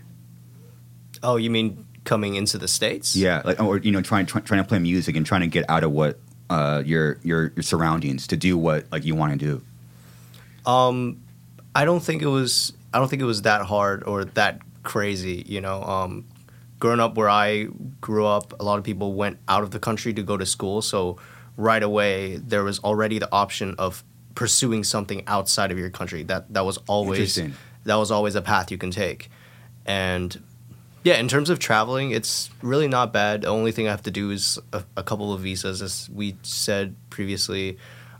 Oh, you mean coming into the states? Yeah, like or you know, trying try, trying to play music and trying to get out of what uh, your your your surroundings to do what like you want to do. Um, I don't think it was. I don't think it was that hard or that crazy. You know, um, growing up where I grew up, a lot of people went out of the country to go to school. So right away, there was already the option of pursuing something outside of your country. That that was always that was always a path you can take. And yeah, in terms of traveling, it's really not bad. The only thing I have to do is a, a couple of visas, as we said previously.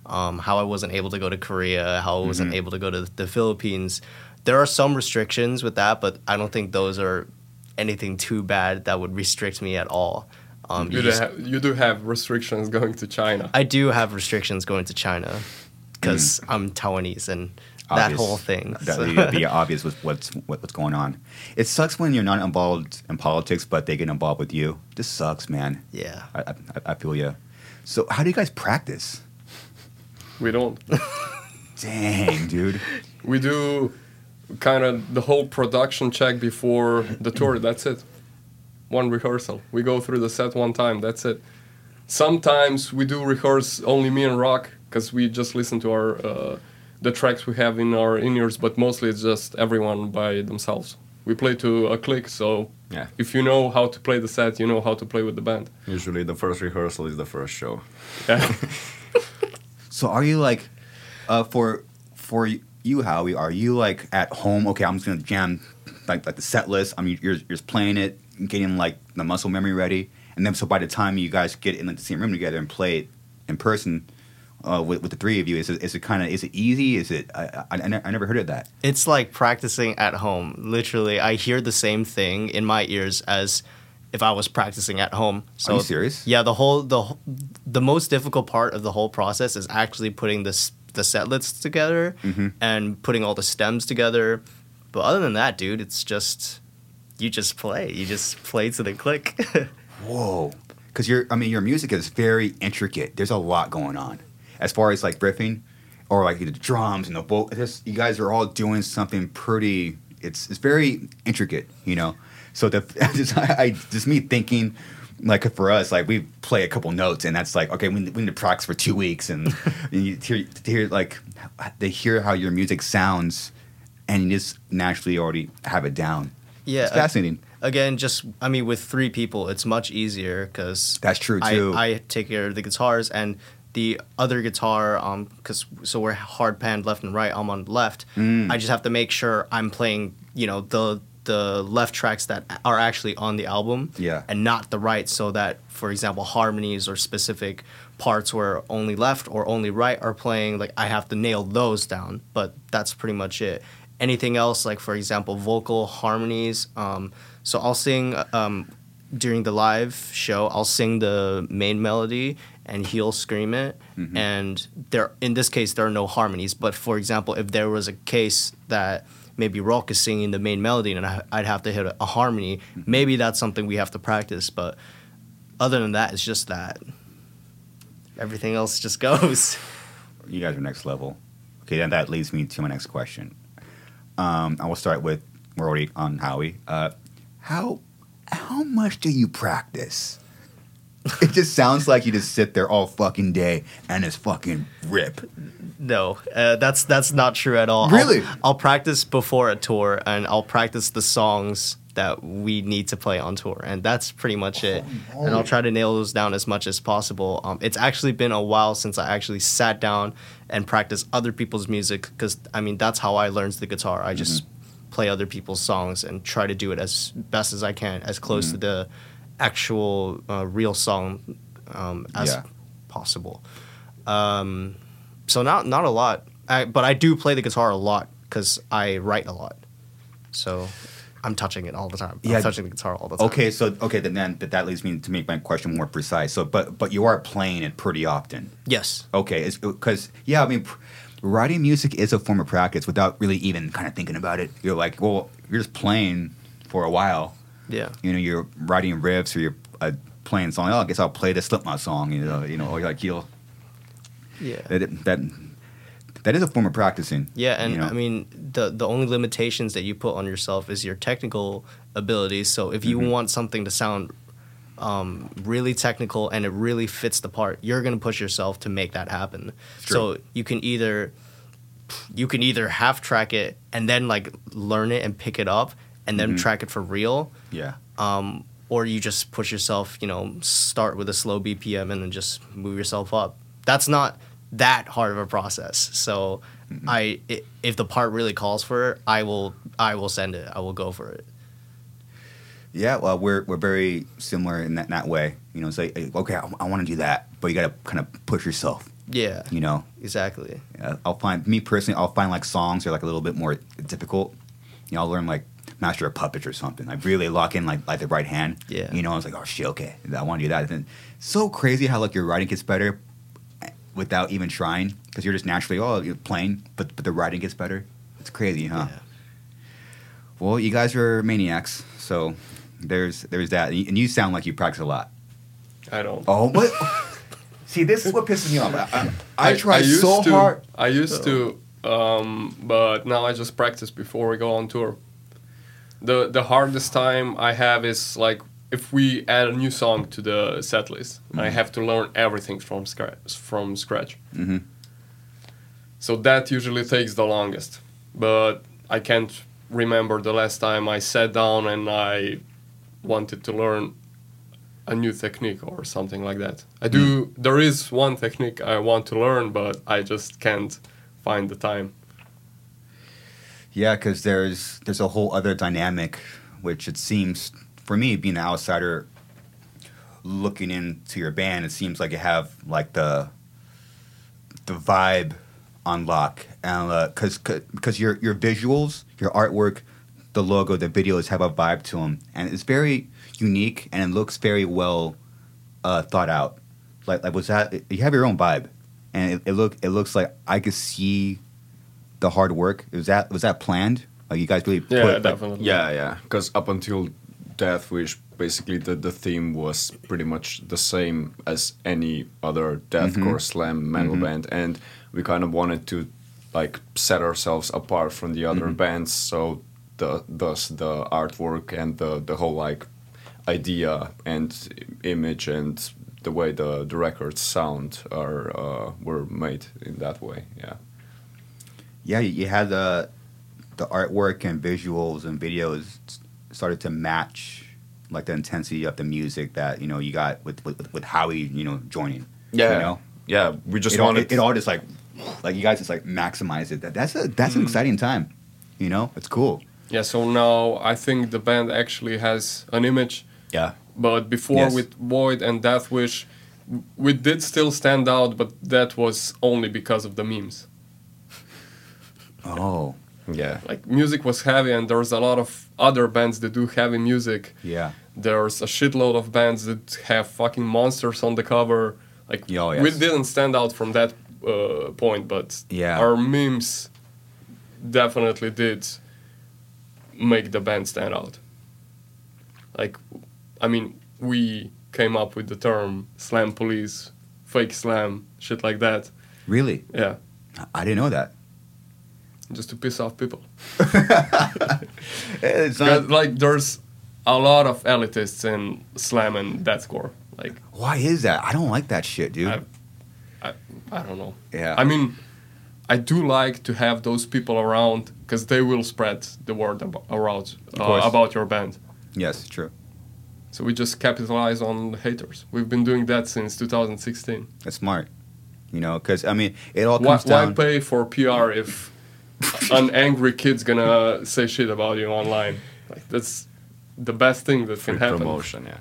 Um, how I wasn't able to go to Korea, how I wasn't able to go to the Philippines. There are some restrictions with that, but I don't think those are anything too bad that would restrict me at all. Um, You you do, just- have, you do have restrictions going to China. I do have restrictions going to China because I'm Taiwanese and that whole thing. That so- would be [laughs] obvious with what's what, what's going on. It sucks when you're not involved in politics, but they get involved with you. This sucks, man. yeah. I, I, I feel you. So, how do you guys practice? We don't. [laughs] Dang, dude. We do kind of the whole production check before the tour. That's it. One rehearsal. We go through the set one time. That's it. Sometimes we do rehearse only me and Rok because we just listen to our uh, the tracks we have in our in ears. But mostly it's just everyone by themselves. We play to a click, so Yeah. if you know how to play the set, you know how to play with the band. Usually the first rehearsal is the first show. Yeah. [laughs] So, are you like, uh, for for you, Howie? Are you like at home? Okay, I'm just gonna jam like like the set list. I mean, you're you're just playing it, getting like the muscle memory ready, and then so by the time you guys get in like, the same room together and play it in person. Uh, with, with the three of you, is it, is it kind of is it easy? Is it I, I, I I never heard of that. It's like practicing at home. Literally, I hear the same thing in my ears as if I was practicing at home. So Are you serious? Yeah, the whole the the most difficult part of the whole process is actually putting this the set lists together Mm-hmm. and putting all the stems together. But other than that, dude, it's just you just play. You just play to the click. [laughs] Whoa, because your I mean your music is very intricate. There's a lot going on, as far as like riffing, or like the drums and the vocal. You guys are all doing something pretty. It's it's very intricate, you know. So the [laughs] just I, I just me thinking. Like for us, like we play a couple notes, and that's like okay, we need, we need to practice for two weeks, and, [laughs] and you hear, hear like they hear how your music sounds, and you just naturally already have it down. yeah, It's fascinating. again, just I mean, with three people, it's much easier because That's true, too. I, I take care of the guitars and the other guitar, um, because so we're hard panned left and right. I'm on left. Mm. I just have to make sure I'm playing, you know, the the left tracks that are actually on the album, Yeah. and not the right, so that, for example, harmonies or specific parts where only left or only right are playing, like I have to nail those down. But that's pretty much it. Anything else, like for example, vocal harmonies. Um, so I'll sing um, during the live show. I'll sing the main melody, and he'll scream it. And there, in this case, there are no harmonies. But for example, if there was a case that maybe Rok is singing the main melody and I, I'd have to hit a, a harmony, maybe that's something we have to practice. But other than that, it's just that. Everything else just [laughs] goes. you guys are next level. Okay, then that leads me to my next question. Um, I will start with we're already on Howie. Uh, how how much do you practice? It just sounds like you just sit there all fucking day and it's fucking rip. No, uh, that's that's not true at all. Really? I'll, I'll practice before a tour, and I'll practice the songs that we need to play on tour, and that's pretty much it. And I'll try to nail those down as much as possible. Um, it's actually been a while since I actually sat down and practiced other people's music, because I mean that's how I learned the guitar. I just play other people's songs and try to do it as best as I can, as close to the actual uh, real song um, as Yeah. possible. Um, so not not a lot, I, but I do play the guitar a lot because I write a lot. So I'm touching it all the time. Yeah. I'm touching the guitar all the time. Okay, so okay, then then that, that leads me to make my question more precise. So, but but you are playing it pretty often. Yes. Okay, because yeah, I mean, pr- writing music is a form of practice without really even kind of thinking about it. You're like, well, you're just playing for a while. Yeah. You know, you're writing riffs or you're uh, playing song. Oh, I guess I'll play the Slipknot song. You know, you know, or like you'll Yeah. that that that is a form of practicing. Yeah, and you know? I mean the the only limitations that you put on yourself is your technical abilities. So if you Mhm. want something to sound um, really technical and it really fits the part, you're gonna push yourself to make that happen. So you can either you can either half track it and then like learn it and pick it up and then Mhm. track it for real, yeah. um, or you just push yourself. You know, start with a slow BPM and then just move yourself up. That's not that hard of a process. So I i if the part really calls for it, I will I will send it. I will go for it. Yeah, well, we're we're very similar in that, in that way. You know, it's like, okay, I, want to do that, but you got to kind of push yourself. Yeah, You know, exactly. Uh, I'll find me personally, I'll find like songs that are like a little bit more difficult. You know, I'll learn like Master of Puppets or something. Like really lock in like like the right hand. Yeah. You know, I was like, oh shit, okay, I want to do that. And then, so crazy how like your writing gets better eh, without even trying because you're just naturally oh you're playing, but but the writing gets better. It's crazy, huh? Yeah. Well, you guys are maniacs, so there's there's that, and you, sound like you practice a lot. I don't. Oh, what? [laughs] See, this is what pisses me off. I, I, I try used so to, hard. I used to, um, but now I just practice before we go on tour. The the hardest time I have is like if we add a new song to the set list, Mm-hmm. I have to learn everything from scratch. From scratch. hmm So that usually takes the longest. But I can't remember the last time I sat down and I wanted to learn a new technique or something like that. I do there is one technique I want to learn but I just can't find the time. Yeah, because there's there's a whole other dynamic, which it seems for me being an outsider, looking into your band, it seems like you have like the the vibe on lock, and because because your your visuals, your artwork, the logo, the videos have a vibe to them, and it's very unique and it looks very well uh, thought out. Like like was that you have your own vibe, and it, it look it looks like I could see the hard work. Was that was that planned? Like you guys really Yeah, put, like- definitely. Yeah, yeah. Because up until Death Wish, basically the, the theme was pretty much the same as any other deathcore mm-hmm. slam metal mm-hmm. band, and we kind of wanted to like set ourselves apart from the other mm-hmm. bands. So the thus the artwork and the the whole like idea and image and the way the the records sound are uh, were made in that way. Yeah. Yeah, you you had the the artwork and visuals and videos started to match like the intensity of the music that you know you got with with, with Howie, you know, joining. Yeah. you know, Yeah, we just it all, it, it all just like like you guys just like maximize it. That that's a that's an mm-hmm. exciting time. You know, it's cool. Yeah, so now I think the band actually has an image Yeah. But before Yes. with Void and Death Wish, we did still stand out, but that was only because of the memes. Oh, yeah. Like music was heavy, and there's a lot of other bands that do heavy music. yeah. There's a shitload of bands that have fucking monsters on the cover. Like Yeah, oh, we didn't stand out from that uh, point, but Yeah. our memes definitely did make the band stand out. Like, I mean, we came up with the term "slam police," "fake slam," shit like that. Really? Yeah, I didn't know that. Just to piss off people. [laughs] It's 'Cause, like, there's a lot of elitists in slam and deathcore. Like, why is that? I don't like that shit, dude. I, I, I don't know. yeah. I mean, I do like to have those people around because they will spread the word ab- around uh, about your band. yes, true. So we just capitalize on the haters. We've been doing that since 2016. That's smart. You know, because I mean, it all comes why down. Why pay for PR if [laughs] an angry kid's gonna say shit about you online? Like that's the best thing that Free can happen. promotion, yeah.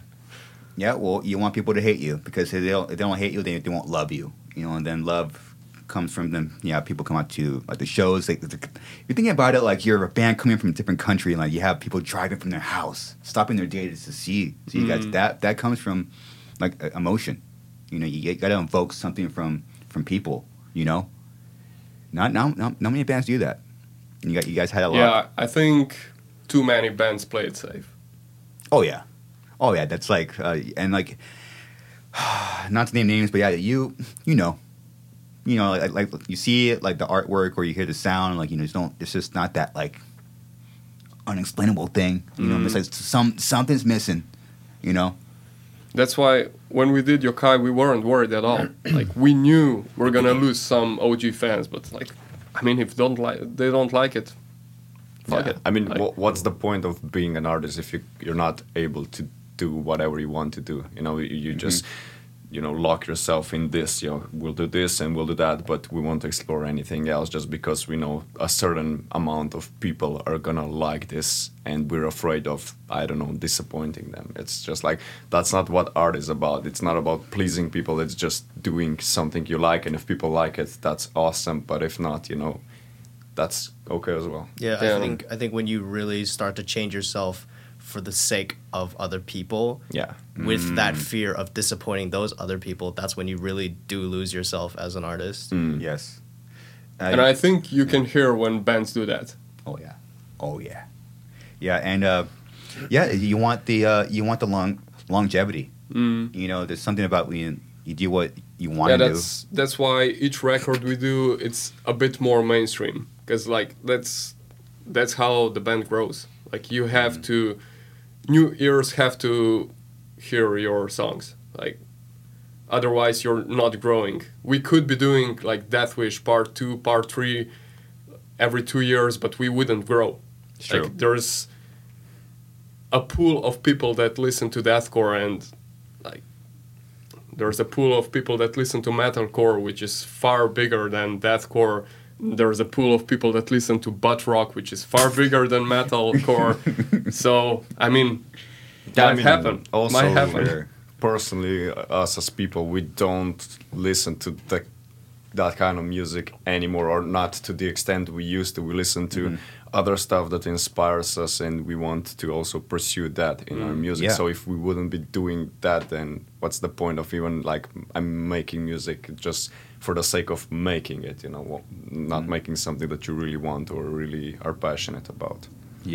Yeah, well, you want people to hate you because if they don't, if they don't hate you, they, they won't love you. You know, and then love comes from them. Yeah, people come out to like the shows. Like, the, you're thinking about it like you're a band coming from a different country, and like you have people driving from their house, stopping their day to see see you guys. Mhm. That that comes from like emotion. You know, you got to invoke something from from people. You know, not not not, not many bands do that. And you got you guys had a lot. Yeah, I think too many bands play it safe. Oh yeah, oh yeah. That's like uh, and like [sighs] not to name names, but yeah, you you know, you know, like, like you see it, like the artwork, or you hear the sound, like you know, it's don't. It's just not that like unexplainable thing. You know, it's like some something's missing. You know. That's why when we did Yokai, we weren't worried at all. [clears throat] like we knew we're gonna lose some OG fans, but like, I mean, if don't like they don't like it, fuck Yeah. it. I mean, Like, wha- what's the point of being an artist if you you're not able to do whatever you want to do? You know, you, you mm-hmm. just you know lock yourself in this. You know, we'll do this and we'll do that, but we won't explore anything else just because we know a certain amount of people are gonna like this, and we're afraid of I don't know disappointing them. It's just like that's not what art is about. It's not about pleasing people. It's just doing something you like, and if people like it, that's awesome. But if not, you know. That's okay as well. Yeah, Yeah. I think I think when you really start to change yourself for the sake of other people, Yeah. with Mm. that fear of disappointing those other people, that's when you really do lose yourself as an artist. Mm. Yes. and I think you can hear when bands do that. Oh yeah. Oh yeah. Yeah, and uh, yeah, [laughs] you want the uh, you want the long longevity. Mm. You know, there's something about when you, you do what you want yeah, to do. that's that's why each record we do it's a bit more mainstream because like that's that's how the band grows. Like you have to, new ears have to hear your songs. Like otherwise you're not growing. We could be doing like Death Wish Part Two, Part Three, every two years, but we wouldn't grow. True. Like there's a pool of people that listen to deathcore and like there's a pool of people that listen to metalcore which is far bigger than deathcore there's a pool of people that listen to butt rock which is far bigger than metalcore [laughs] so i mean that I mean, happen Also, might happen personally, us as people, we don't listen to the, that kind of music anymore, or not to the extent we used to. We listen to Mm-hmm. other stuff that inspires us, and we want to also pursue that in our music. Mm. Yeah. So if we wouldn't be doing that, then what's the point of even like I'm making music just for the sake of making it? You know, not Mm. making something that you really want or really are passionate about.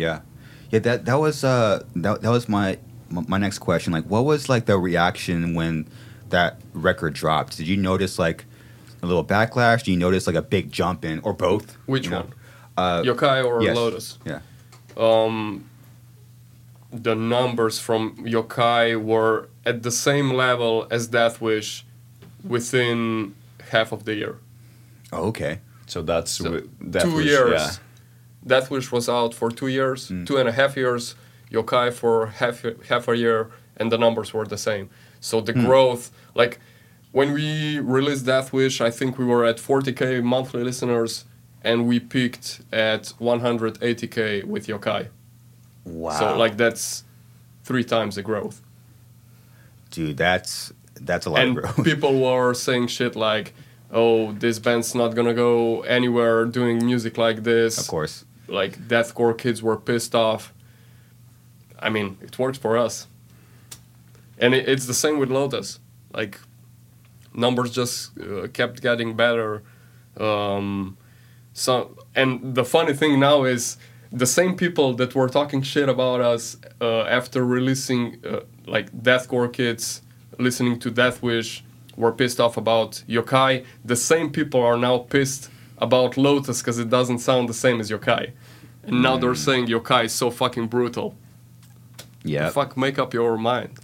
Yeah, yeah. That that was uh that, that was my my my next question. Like, what was like the reaction when that record dropped? Did you notice like a little backlash? Did you notice like a big jump in, or both? which you know? one Uh, yokai or yes. lotus Yeah. um, the numbers from Yokai were at the same level as Death Wish within half of the year. Oh, okay. So that's So, wi- that two was- years. yeah. Death Wish was out for two years, Mm. two and a half years. Yokai for half half a year, and the numbers were the same. So the growth, like when we released Death Wish, I think we were at 40k monthly listeners, and we peaked at 180k with Yokai. Wow. So like that's three times the growth. dude, that's that's a lot and of growth. people were saying shit like, "Oh, this band's not gonna go anywhere doing music like this." of course. Like deathcore kids were pissed off. I mean, it worked for us. And it, it's the same with Lotus. Like numbers just uh, kept getting better. Um, so and the funny thing now is the same people that were talking shit about us uh, after releasing uh, like deathcore kids listening to Death Wish were pissed off about Yokai. The same people are now pissed about Lotus because it doesn't sound the same as Yokai. And now they're mm. saying Yokai is so fucking brutal. Yeah. Fuck, make up your mind.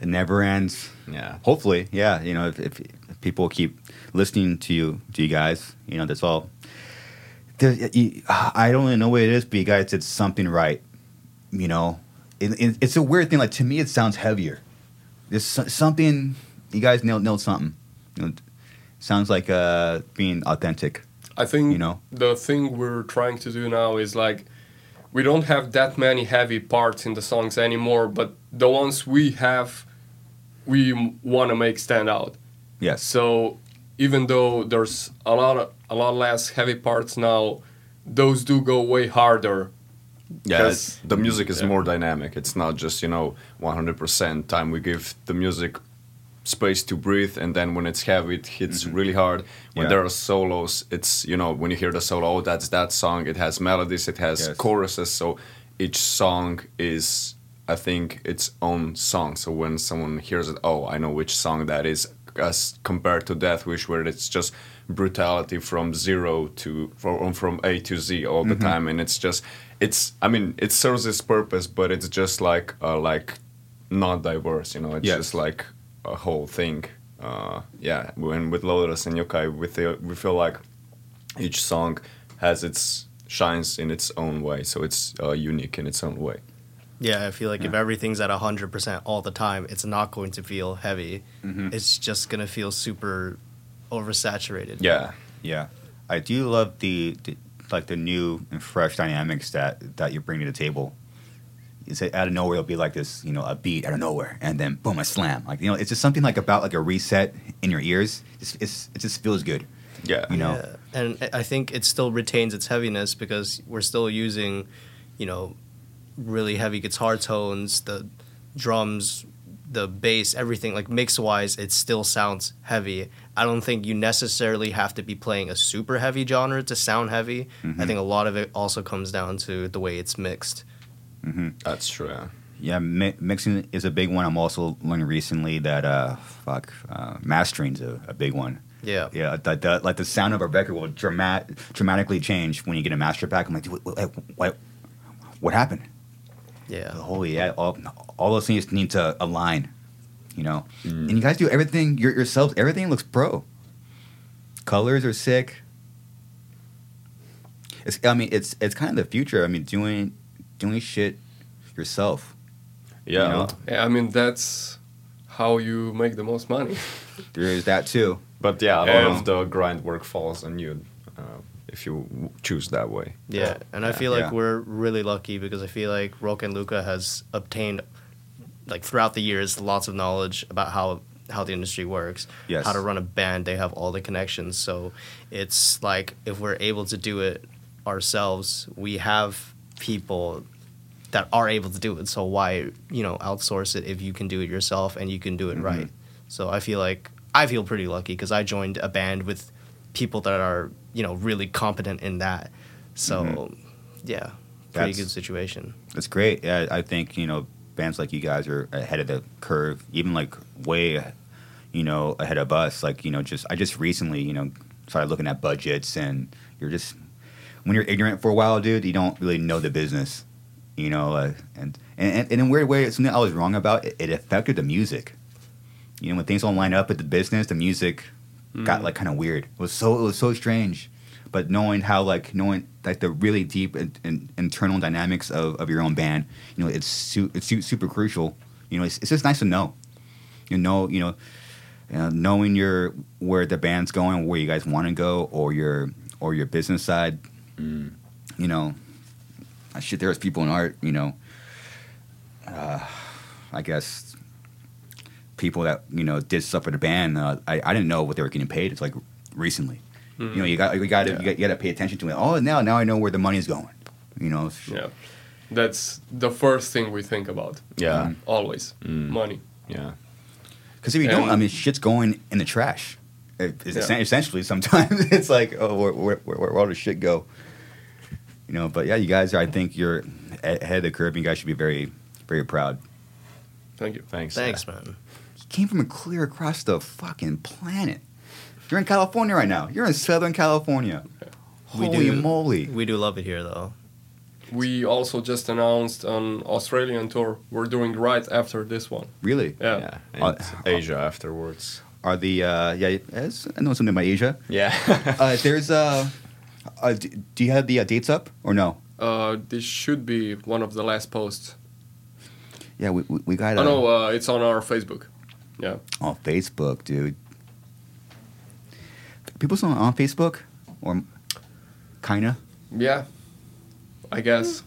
It never ends. Yeah. Hopefully, yeah. You know, if, if, if people keep listening to you, to you guys, you know, that's all. There, you, I don't really know what it is, but you guys did something right. You know, it, it, it's a weird thing. Like to me, it sounds heavier. There's something you guys nailed nailed something. You know, sounds like uh, being authentic. I think You know? the thing we're trying to do now is like we don't have that many heavy parts in the songs anymore, but the ones we have, we want to make stand out. Yes. So even though there's a lot of, a lot less heavy parts now, those do go way harder. Yeah, the music is yeah. more dynamic. It's not just you know 100% time. We give the music space to breathe, and then when it's heavy, it hits really hard. When Mm-hmm. Yeah. there are solos, it's you know when you hear the solo, oh, that's that song. It has melodies, it has Yes. choruses. So each song is, I think, its own song. So when someone hears it, oh, I know which song that is as compared to Death Wish, where it's just brutality from zero to from from A to Z all the time, and it's just it's. I mean, it serves its purpose, but it's just like uh, like not diverse. You know, it's Yes. just like a whole thing. Uh, yeah, when with Lotus and Yokai, we feel we feel like each song has its shines in its own way, so it's uh, unique in its own way. Yeah, I feel like if everything's at 100% all the time, it's not going to feel heavy. Mm-hmm. It's just going to feel super oversaturated. Yeah, Yeah, I do love the, the like the new and fresh dynamics that that you bring to the table. It's out of nowhere it'll be like this, you know, a beat out of nowhere, and then boom, a slam. Like you know, it's just something like about like a reset in your ears. It's, it's it just feels good. yeah, You know, Yeah. And I- I think it still retains its heaviness because we're still using, you know, really heavy guitar tones, the drums, the bass, everything. Like mix wise, it still sounds heavy. I don't think you necessarily have to be playing a super heavy genre to sound heavy. I think a lot of it also comes down to the way it's mixed. that's true. Yeah. Yeah, mi- mixing is a big one. I'm also learning recently that uh, fuck, uh, mastering's a, a big one. Yeah. Yeah, the, the, like the sound of a record will dramat- dramatically change when you get a master pack. I'm like, dude, what, what, what happened? Yeah. Holy, yeah, all, all those things need to align, you know. And you guys do everything your, yourselves. Everything looks pro. Colors are sick. It's, I mean, it's it's kind of the future. I mean, doing doing shit yourself. Yeah, You know? Yeah, I mean that's how you make the most money. There is that too. but yeah, a lot Um, of the grind work falls on you if you choose that way. Yeah, and I feel like Yeah. we're really lucky because I feel like Rok and Luka has obtained, like throughout the years, lots of knowledge about how how the industry works, Yes. how to run a band. They have all the connections, so it's like if we're able to do it ourselves, we have people that are able to do it. So why you know outsource it if you can do it yourself and you can do it Mm-hmm. right? So I feel like I feel pretty lucky because I joined a band with people that are you know really competent in that. So yeah, pretty That's- good situation. That's great. Yeah, I think you know bands like you guys are ahead of the curve, even like way, you know, ahead of us. Like you know, just I just recently you know started looking at budgets, and you're just when you're ignorant for a while, dude, you don't really know the business, you know. Uh, and, and and in a weird way, it's something I was wrong about. It, it affected the music. You know, when things don't line up with the business, the music got like kind of weird. It was so it was so strange. But knowing how like knowing like the really deep and, internal dynamics of, of your own band, you know, it's su- it's su- super crucial. You know, it's, it's just nice to know. You know, you know, uh, knowing your where the band's going, where you guys want to go, or your or your business side. You know, shit. There's people in art. You know, uh, I guess people that you know did stuff for the band. Uh, I I didn't know what they were getting paid. It's like recently. You know, you got you got to Yeah. you got, to pay attention to it. Oh, now now I know where the money's going. You know. Yeah, that's the first thing we think about. Yeah, Always Mm. money. yeah, Because if you don't, I mean, shit's going in the trash. It- It's Yeah. essentially sometimes [laughs] it's like, oh, where, where, where, where all the shit go? You know, but yeah, you guys, I think you're ahead of the curve. and You guys should be very, very proud. Thank you. thanks. Thanks, man. You came from a clear across the fucking planet. You're in California right now. You're in Southern California. We Holy do- moly! We do love it here, though. We also just announced an Australian tour. We're doing right after this one. Really? Yeah. Yeah, and Uh, Asia afterwards. Are the uh, yeah? yes, I know something about Asia. Yeah, Uh, there's uh, uh, d- do you have the uh, dates up or no? Uh, this should be one of the last posts. Yeah, we we, we got. Oh Uh, no, uh, it's on our Facebook. Yeah. on Facebook, dude. People still on Facebook, or kinda. Yeah, I guess.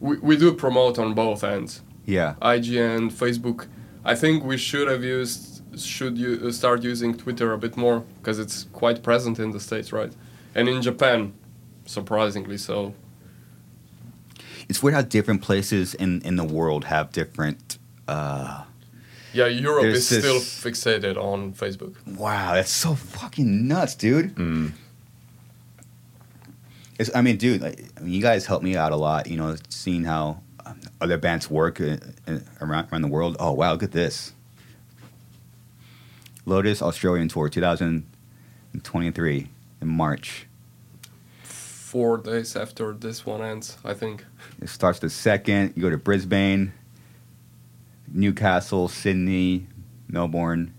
We, we do promote on both ends, Yeah, IG and Facebook. I think we should have used should you start using Twitter a bit more because it's quite present in the states, right? And in Japan, surprisingly so. it's weird how different places in in the world have different. Uh, Yeah, Europe There's is still fixated on Facebook. wow, that's so fucking nuts, dude. Mm. It's, I mean, dude, like, I mean, you guys helped me out a lot. You know, seeing how um, other bands work uh, uh, around around the world. Oh wow, look at this. Lotus Australian Tour 2023 in March. Four days after this one ends, I think. It starts the second. You go to Brisbane, Newcastle, Sydney, Melbourne,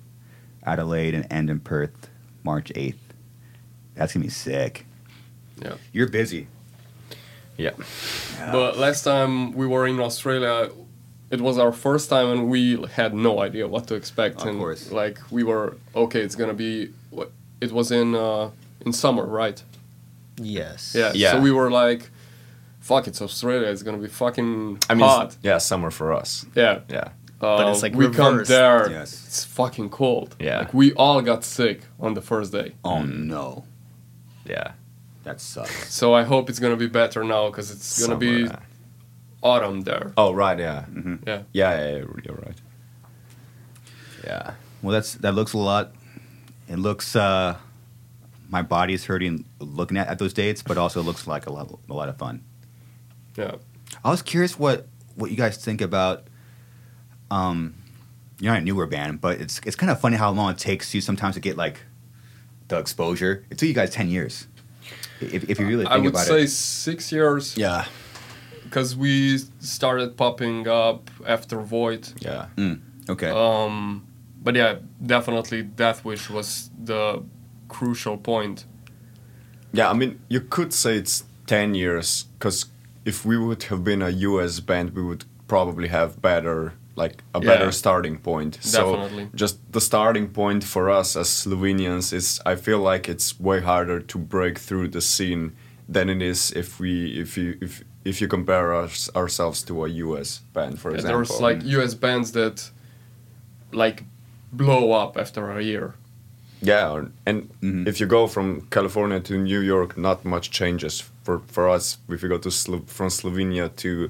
Adelaide, and end in Perth, March 8th. That's going to be sick. Yeah. You're busy. Yeah. But last time we were in Australia, it was our first time and we had no idea what to expect. Of and course. like we were okay, it's gonna be it was in uh, in summer, right? Yes. Yeah. Yeah. So we were like, fuck, it's Australia. It's gonna be fucking I mean, hot. yeah, summer for us. Yeah. Yeah. Uh, it's, like, we come reversed. there. Yes. It's fucking cold. Yeah. Like we all got sick on the first day. Oh, no. Yeah. That sucks. So I hope it's gonna be better now because it's gonna be Summer, autumn there. Oh, right, yeah. Yeah. Yeah, yeah, yeah, you're right. Yeah. Well, that's that looks a lot. It looks. uh My body's hurting looking at, at those dates, but also looks like a lot, a lot of fun. Yeah. I was curious what what you guys think about. Um, you're not a newer band, but it's it's kind of funny how long it takes you sometimes to get like the exposure. It took you guys ten years. If, if you really think I would about say it, six years. Yeah. because we started popping up after Void. Yeah. okay, Um, but yeah, definitely Death Wish was the crucial point. Yeah, I mean, you could say it's 10 years, because if we would have been a US band, we would probably have better, like, a Yeah. better starting point. Definitely. So, just the starting point for us as Slovenians is, I feel like it's way harder to break through the scene than it is if we, if you, if, if you compare us, ourselves to a US band, for Yeah, example. there's like US bands that like blow up after a year. Yeah, or- and if you go from California to New York, not much changes for for us. If you go to Slo- from Slovenia to,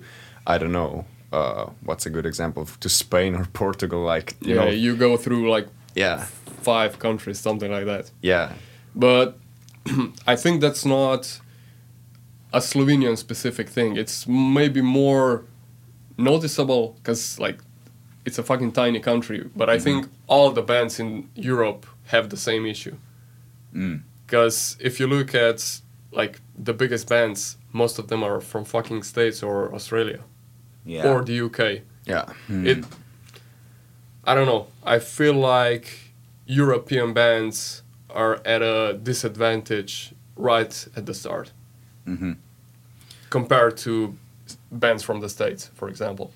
I don't know, uh, what's a good example to Spain or [laughs] Portugal, like you yeah, know, you go through like yeah, five countries, something like that. yeah, But [clears throat] I think that's not a Slovenian specific thing. It's maybe more noticeable because like it's a fucking tiny country. But I think all the bands in Europe have the same issue. Mm. Because if you look at like the biggest bands, most of them are from fucking States or Australia yeah, or the UK. yeah, It. I don't know. I feel like European bands are at a disadvantage right at the start Mhm. compared to bands from the states, for example.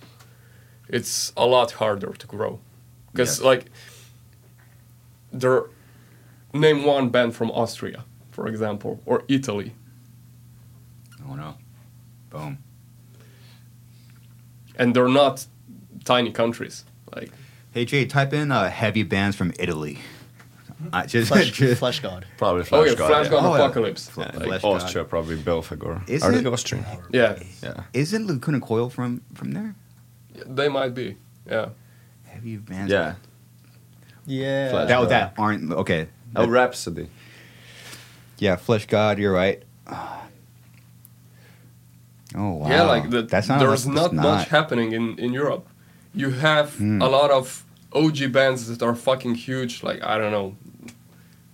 It's a lot harder to grow because, Yes. like, there. Name one band from Austria, for example, or Italy. oh no, boom. and they're not tiny countries. Like Hey Jay, type in uh, heavy bands from Italy. I just, Flesh, just- [laughs] Fleshgod. probably oh Flash yeah, God, Flash yeah. God Oh, yeah. Apocalypse. Fl- Like, Flash- Austria, probably Belphegor. Is Are it? they Austrian? yeah, Yeah, isn't Lacuna Coil from from there? they might be. Yeah, Heavy bands. yeah. Yeah. Flesh That God. that aren't okay. Oh, Rhapsody. Yeah, Fleshgod. You're right. Oh wow. yeah. Like the, that's not. there's that's not, not much happening in in Europe. You have Hmm. a lot of OG bands that are fucking huge. Like I don't know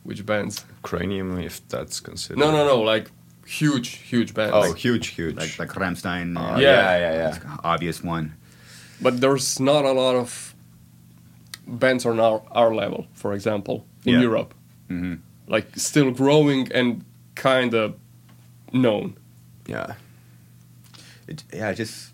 which bands. Kraanium, if that's considered. No, no, no. Like huge, huge bands. Oh, huge, huge. like like Rammstein. Uh, uh, Yeah. yeah, yeah, yeah. obvious one. but there's not a lot of bands on our our level. For example, in Yeah. Europe, hmm like still growing and kind of known. yeah. It, yeah, just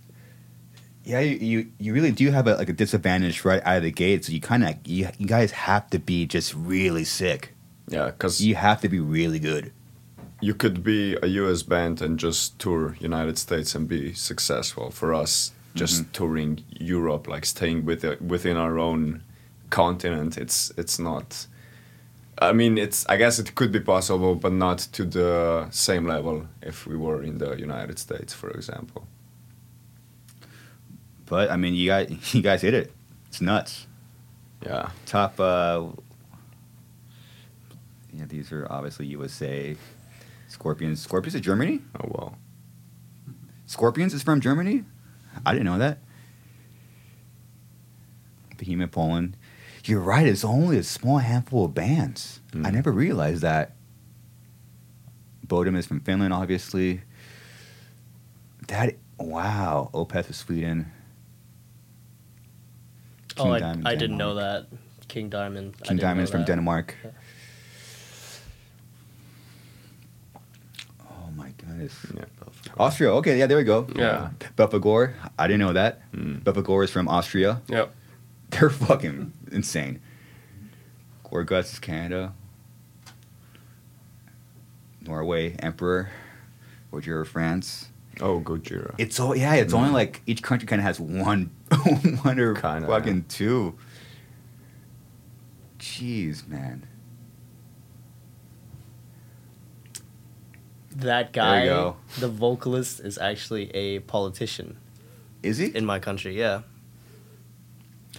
yeah, you, you you really do have a, like a disadvantage right out of the gate. So you kind of you, you guys have to be just really sick. Yeah, because You have to be really good. you could be a US band and just tour United States and be successful. For us, just touring Europe, like staying with within our own continent, it's it's not. I mean, it's. I guess it could be possible, but not to the same level if we were in the United States, for example. But I mean, you guys [laughs] you guys hit it. It's nuts. Yeah, Top. uh Yeah, these are obviously USA. Scorpions. Scorpions is Germany. oh well. Scorpions is from Germany. I didn't know that. Behemoth Poland. You're right. It's only a small handful of bands. I never realized that. Bodom is from Finland, obviously. That wow, Opeth is Sweden. oh, King I, Diamond, I didn't know that. King Diamond. King Diamond is from that. Denmark. Yeah. Oh my goodness. Yeah. Austria. Okay, yeah, there we go. Yeah. Belphegor. I didn't know that. Mm. Belphegor is from Austria. Yep. [laughs] They're fucking insane. Gorguts is Canada. Norway, Emperor. Gojira, France. Oh, Gojira. It's all yeah. It's only like each country kind of has one, [laughs] one or Kinda, fucking two. Jeez, man. That guy, the vocalist, is actually a politician Is he? in my country. Yeah,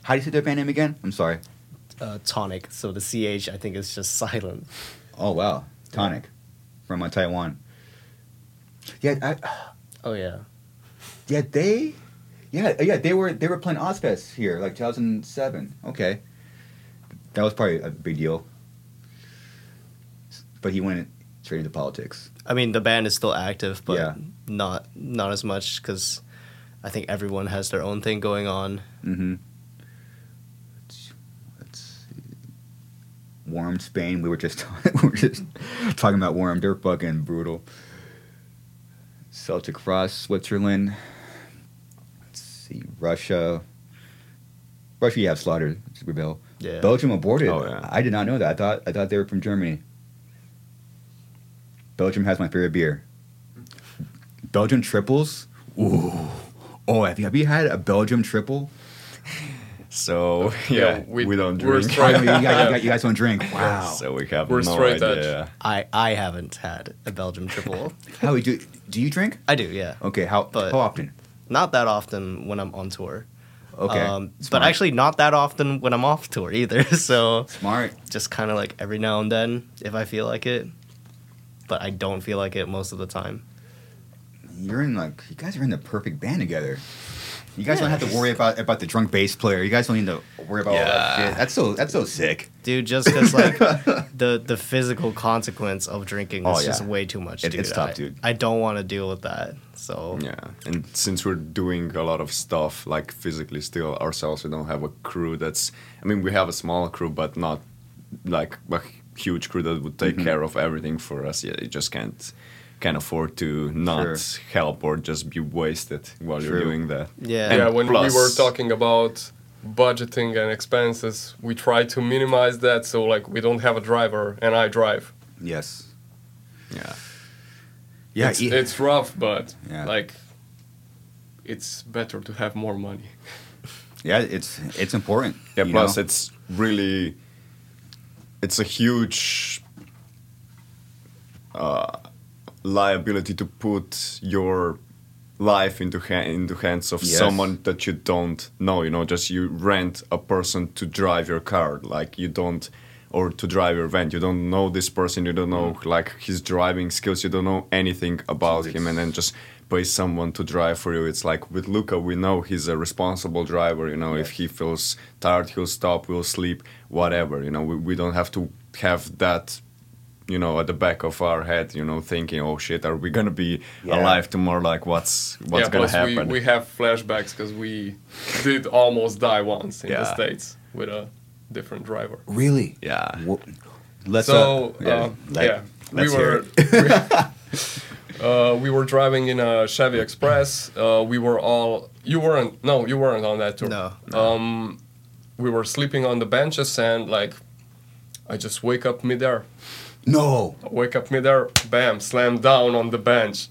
How do you say their band name again? I'm sorry. uh, Chthonic. So the ch I think is just [laughs] silent. Oh wow, Chthonic, from uh, Taiwan. Yeah, I, Oh yeah. yeah, they, yeah, yeah, they were they were playing Ozzfest here, like 2007. Okay, that was probably a big deal. But he went straight into politics. I mean, the band is still active, but Yeah. not not as much because I think everyone has their own thing going on. Mm-hmm. Let's see. Wormed Spain. We were just [laughs] we were just talking about Wormed. They're fucking brutal. Celtic Frost, Switzerland. Let's see, Russia. Russia, you have Slaughter, Rebel. Yeah. Belgium Aborted. Oh, yeah. I did not know that. I thought I thought they were from Germany. Belgium has my favorite beer. Belgian triples. Ooh. Oh, have you, have you had a Belgium triple? So Yeah, yeah, we- we, don't we're drink. You, guys, you guys- you guys don't drink. Wow. so we have We're no straight edge. idea. I I haven't had a Belgium triple. [laughs] How do do you drink? I do, yeah. Okay, how But- how often? Not that often when I'm on tour. Okay, Um, but actually, not that often when I'm off tour either. [laughs] So smart. just kind of like every now and then if I feel like it. But I don't feel like it most of the time. You're in like you guys are in the perfect band together. You guys don't have to worry about about the drunk bass player. You guys don't need to worry about all that Yeah. shit. That's so that's so sick. Dude, just because [laughs] like the the physical consequence of drinking is Oh, just way too much, It- dude. it's tough, I, dude. I don't want to deal with that. So Yeah, and since we're doing a lot of stuff like physically still ourselves, we don't have a crew that's. I mean, we have a small crew, but not like a huge crew that would take Mhm. care of everything for us. Yeah, you just can't can't afford to not Sure. help or just be wasted while True. you're doing that. yeah, And yeah, when plus- we were talking about budgeting and expenses, we try to minimize that. So like we don't have a driver and I drive. Yes. Yeah, Yeah. it's, e- it's rough, but Yeah. like it's better to have more money. [laughs] yeah. It's it's important. yeah. Plus, know? it's really it's a huge uh, liability to put your life into ha- into hands of Yes. someone that you don't know. You know, just you rent a person to drive your car, like you don't, or to drive your van. You don't know this person. You don't know mm. like his driving skills. You don't know anything about him, and then just pay someone to drive for you. It's like with Luka, we know he's a responsible driver. You know, if he feels tired, he'll stop, we'll sleep, whatever. You know, we, we don't have to have that you know, at the back of our head, you know, thinking, "Oh shit, are we gonna be Yeah. alive tomorrow? Like, what's what's yeah, gonna plus happen?" We, we have flashbacks because we did almost die once in the states with a different driver. really. yeah, Wha- Let's. so uh, uh, let- yeah, we let's hear were [laughs] [laughs] uh, we were driving in a Chevy Express. Uh, we were all you weren't no you weren't on that tour. No, Um, we were sleeping on the benches and like I just wake up midair. No. I wake up midair, bam, slam down on the bench.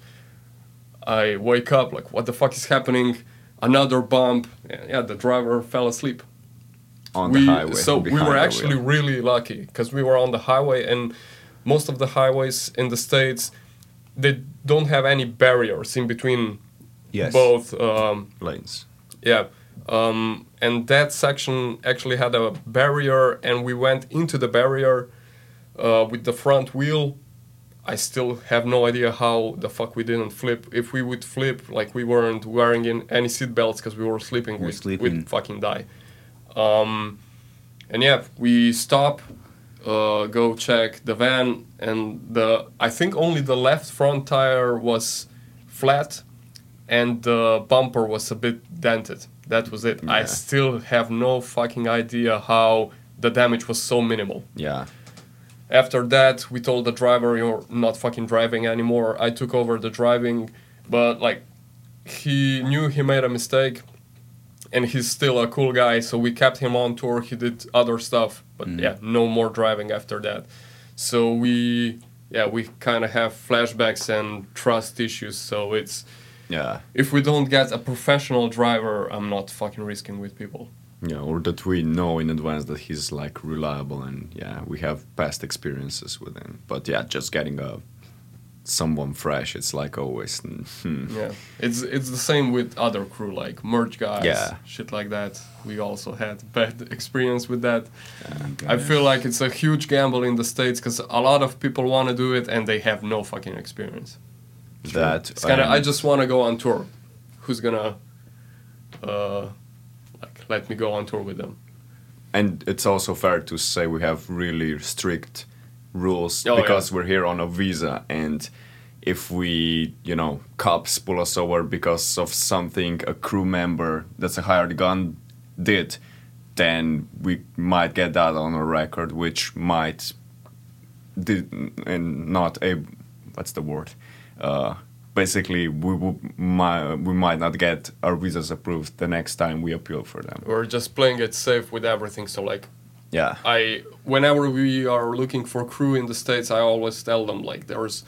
I wake up like what the fuck is happening? Another bump. Yeah, yeah the driver fell asleep on we, the highway. So we were actually really lucky because we were on the highway, and most of the highways in the states they don't have any barriers in between Yes. both. Um, lanes. yeah, um, and that section actually had a barrier, and we went into the barrier uh, with the front wheel. I still have no idea how the fuck we didn't flip. If we would flip, like we weren't wearing in any seat belts because we were sleeping, We're we'd, sleeping. we'd fucking die. Um, and yeah, we stop, uh, go check the van, and the I think only the left front tire was flat, and the bumper was a bit dented. That was it. I still have no fucking idea how the damage was so minimal. Yeah. After that, we told the driver, "You're not fucking driving anymore." I took over the driving, but like, he knew he made a mistake, and he's still a cool guy, so we kept him on tour. He did other stuff, but mm. yeah, no more driving after that. So we, yeah, we kind of have flashbacks and trust issues. So it's Yeah. if we don't get a professional driver, I'm not fucking risking with people. Yeah, or that we know in advance that he's like reliable and yeah, we have past experiences with him. But yeah, just getting a someone fresh, it's like always. Hmm. Yeah, it's it's the same with other crew like merch guys, Yeah. shit like that. We also had [laughs] bad experience with that. I feel like it's a huge gamble in the states because a lot of people want to do it and they have no fucking experience. That It's kind of and- I just want to go on tour. Who's gonna, uh, let me go on tour with them? And it's also fair to say we have really strict rules Oh, because yeah. we're here on a visa and if we, you know, cops pull us over because of something a crew member that's a hired gun did, then we might get that on a record, which might did and not a what's the word? Uh, basically, we will, might we might not get our visas approved the next time we appeal for them. We're just playing it safe with everything. So like Yeah. I whenever we are looking for crew in the states, I always tell them like there's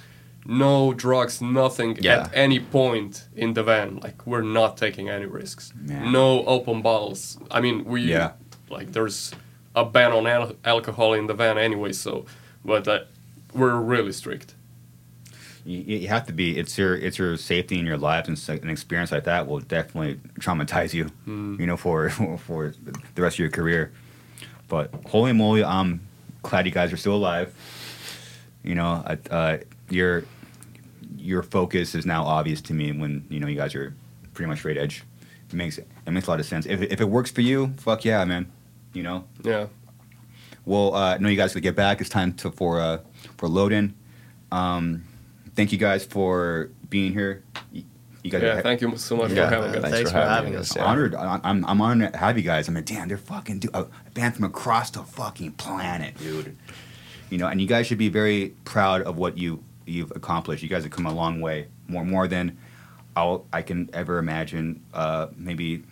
no drugs, nothing Yeah. at any point in the van. Like we're not taking any risks. No open bottles. I mean, we Yeah. like there's a ban on al- alcohol in the van anyway. So, but uh, we're really strict. You, you have to be. It's your it's your safety in your lives, and an experience like that will definitely traumatize you. You know, for [laughs] for the rest of your career. But holy moly, I'm glad you guys are still alive. You know, I- uh, your your focus is now obvious to me when you know you guys are pretty much straight edge. It makes it makes a lot of sense. If it- if it works for you, fuck yeah, man. You know. Yeah. Well, uh, I know you guys to get back. It's time to, for uh, for loading. Um, thank you guys for being here. You, you guys Yeah. are Thank you so much Yeah, for having us. thanks Thanks for for having having us. us. yeah. honored. I- I'm I'm honored to have you guys. I'm mean, damn, they're fucking du- a band from across the fucking planet, dude. You know, and you guys should be very proud of what you you've accomplished. You guys have come a long way, more more than I'll, I can ever imagine. Uh, maybe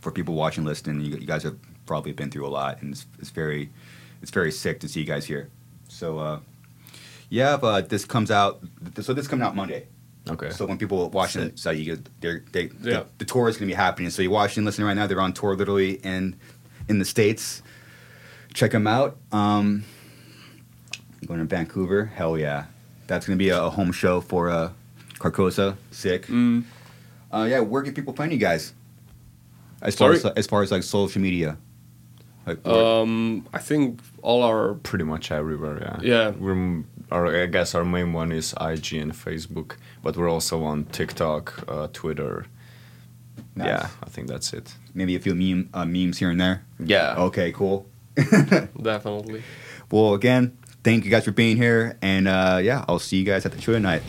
for people watching, listening, you, you guys have probably been through a lot, and it's, it's very it's very sick to see you guys here. So uh, yeah, but this comes out. So this comes out Monday. Okay. So when people watching Sick. it, so you get they're, they Yeah. the, the tour is gonna be happening. So you're watching, listening right now. They're on tour literally in in the states. Check them out. Um, going to Vancouver. Hell yeah, that's gonna be a, a home show for uh, Carcosa. Sick. Mm. Uh, yeah, where can people find you guys? As far as as far as like social media. Like, Um, I think all our pretty much everywhere. Yeah. Yeah. We're m- our, I guess our main one is IG and Facebook, but we're also on TikTok, uh, Twitter. Nice. Yeah, I think that's it. maybe a few meme uh, memes here and there. Yeah. Okay, cool. [laughs] definitely. Well, again, thank you guys for being here, and uh, yeah, I'll see you guys at the show tonight.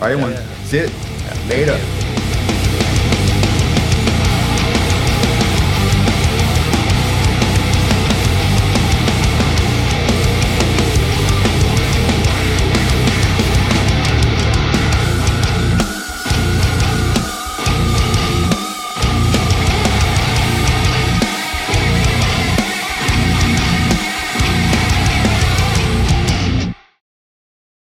All right, everyone, Yeah. sit later.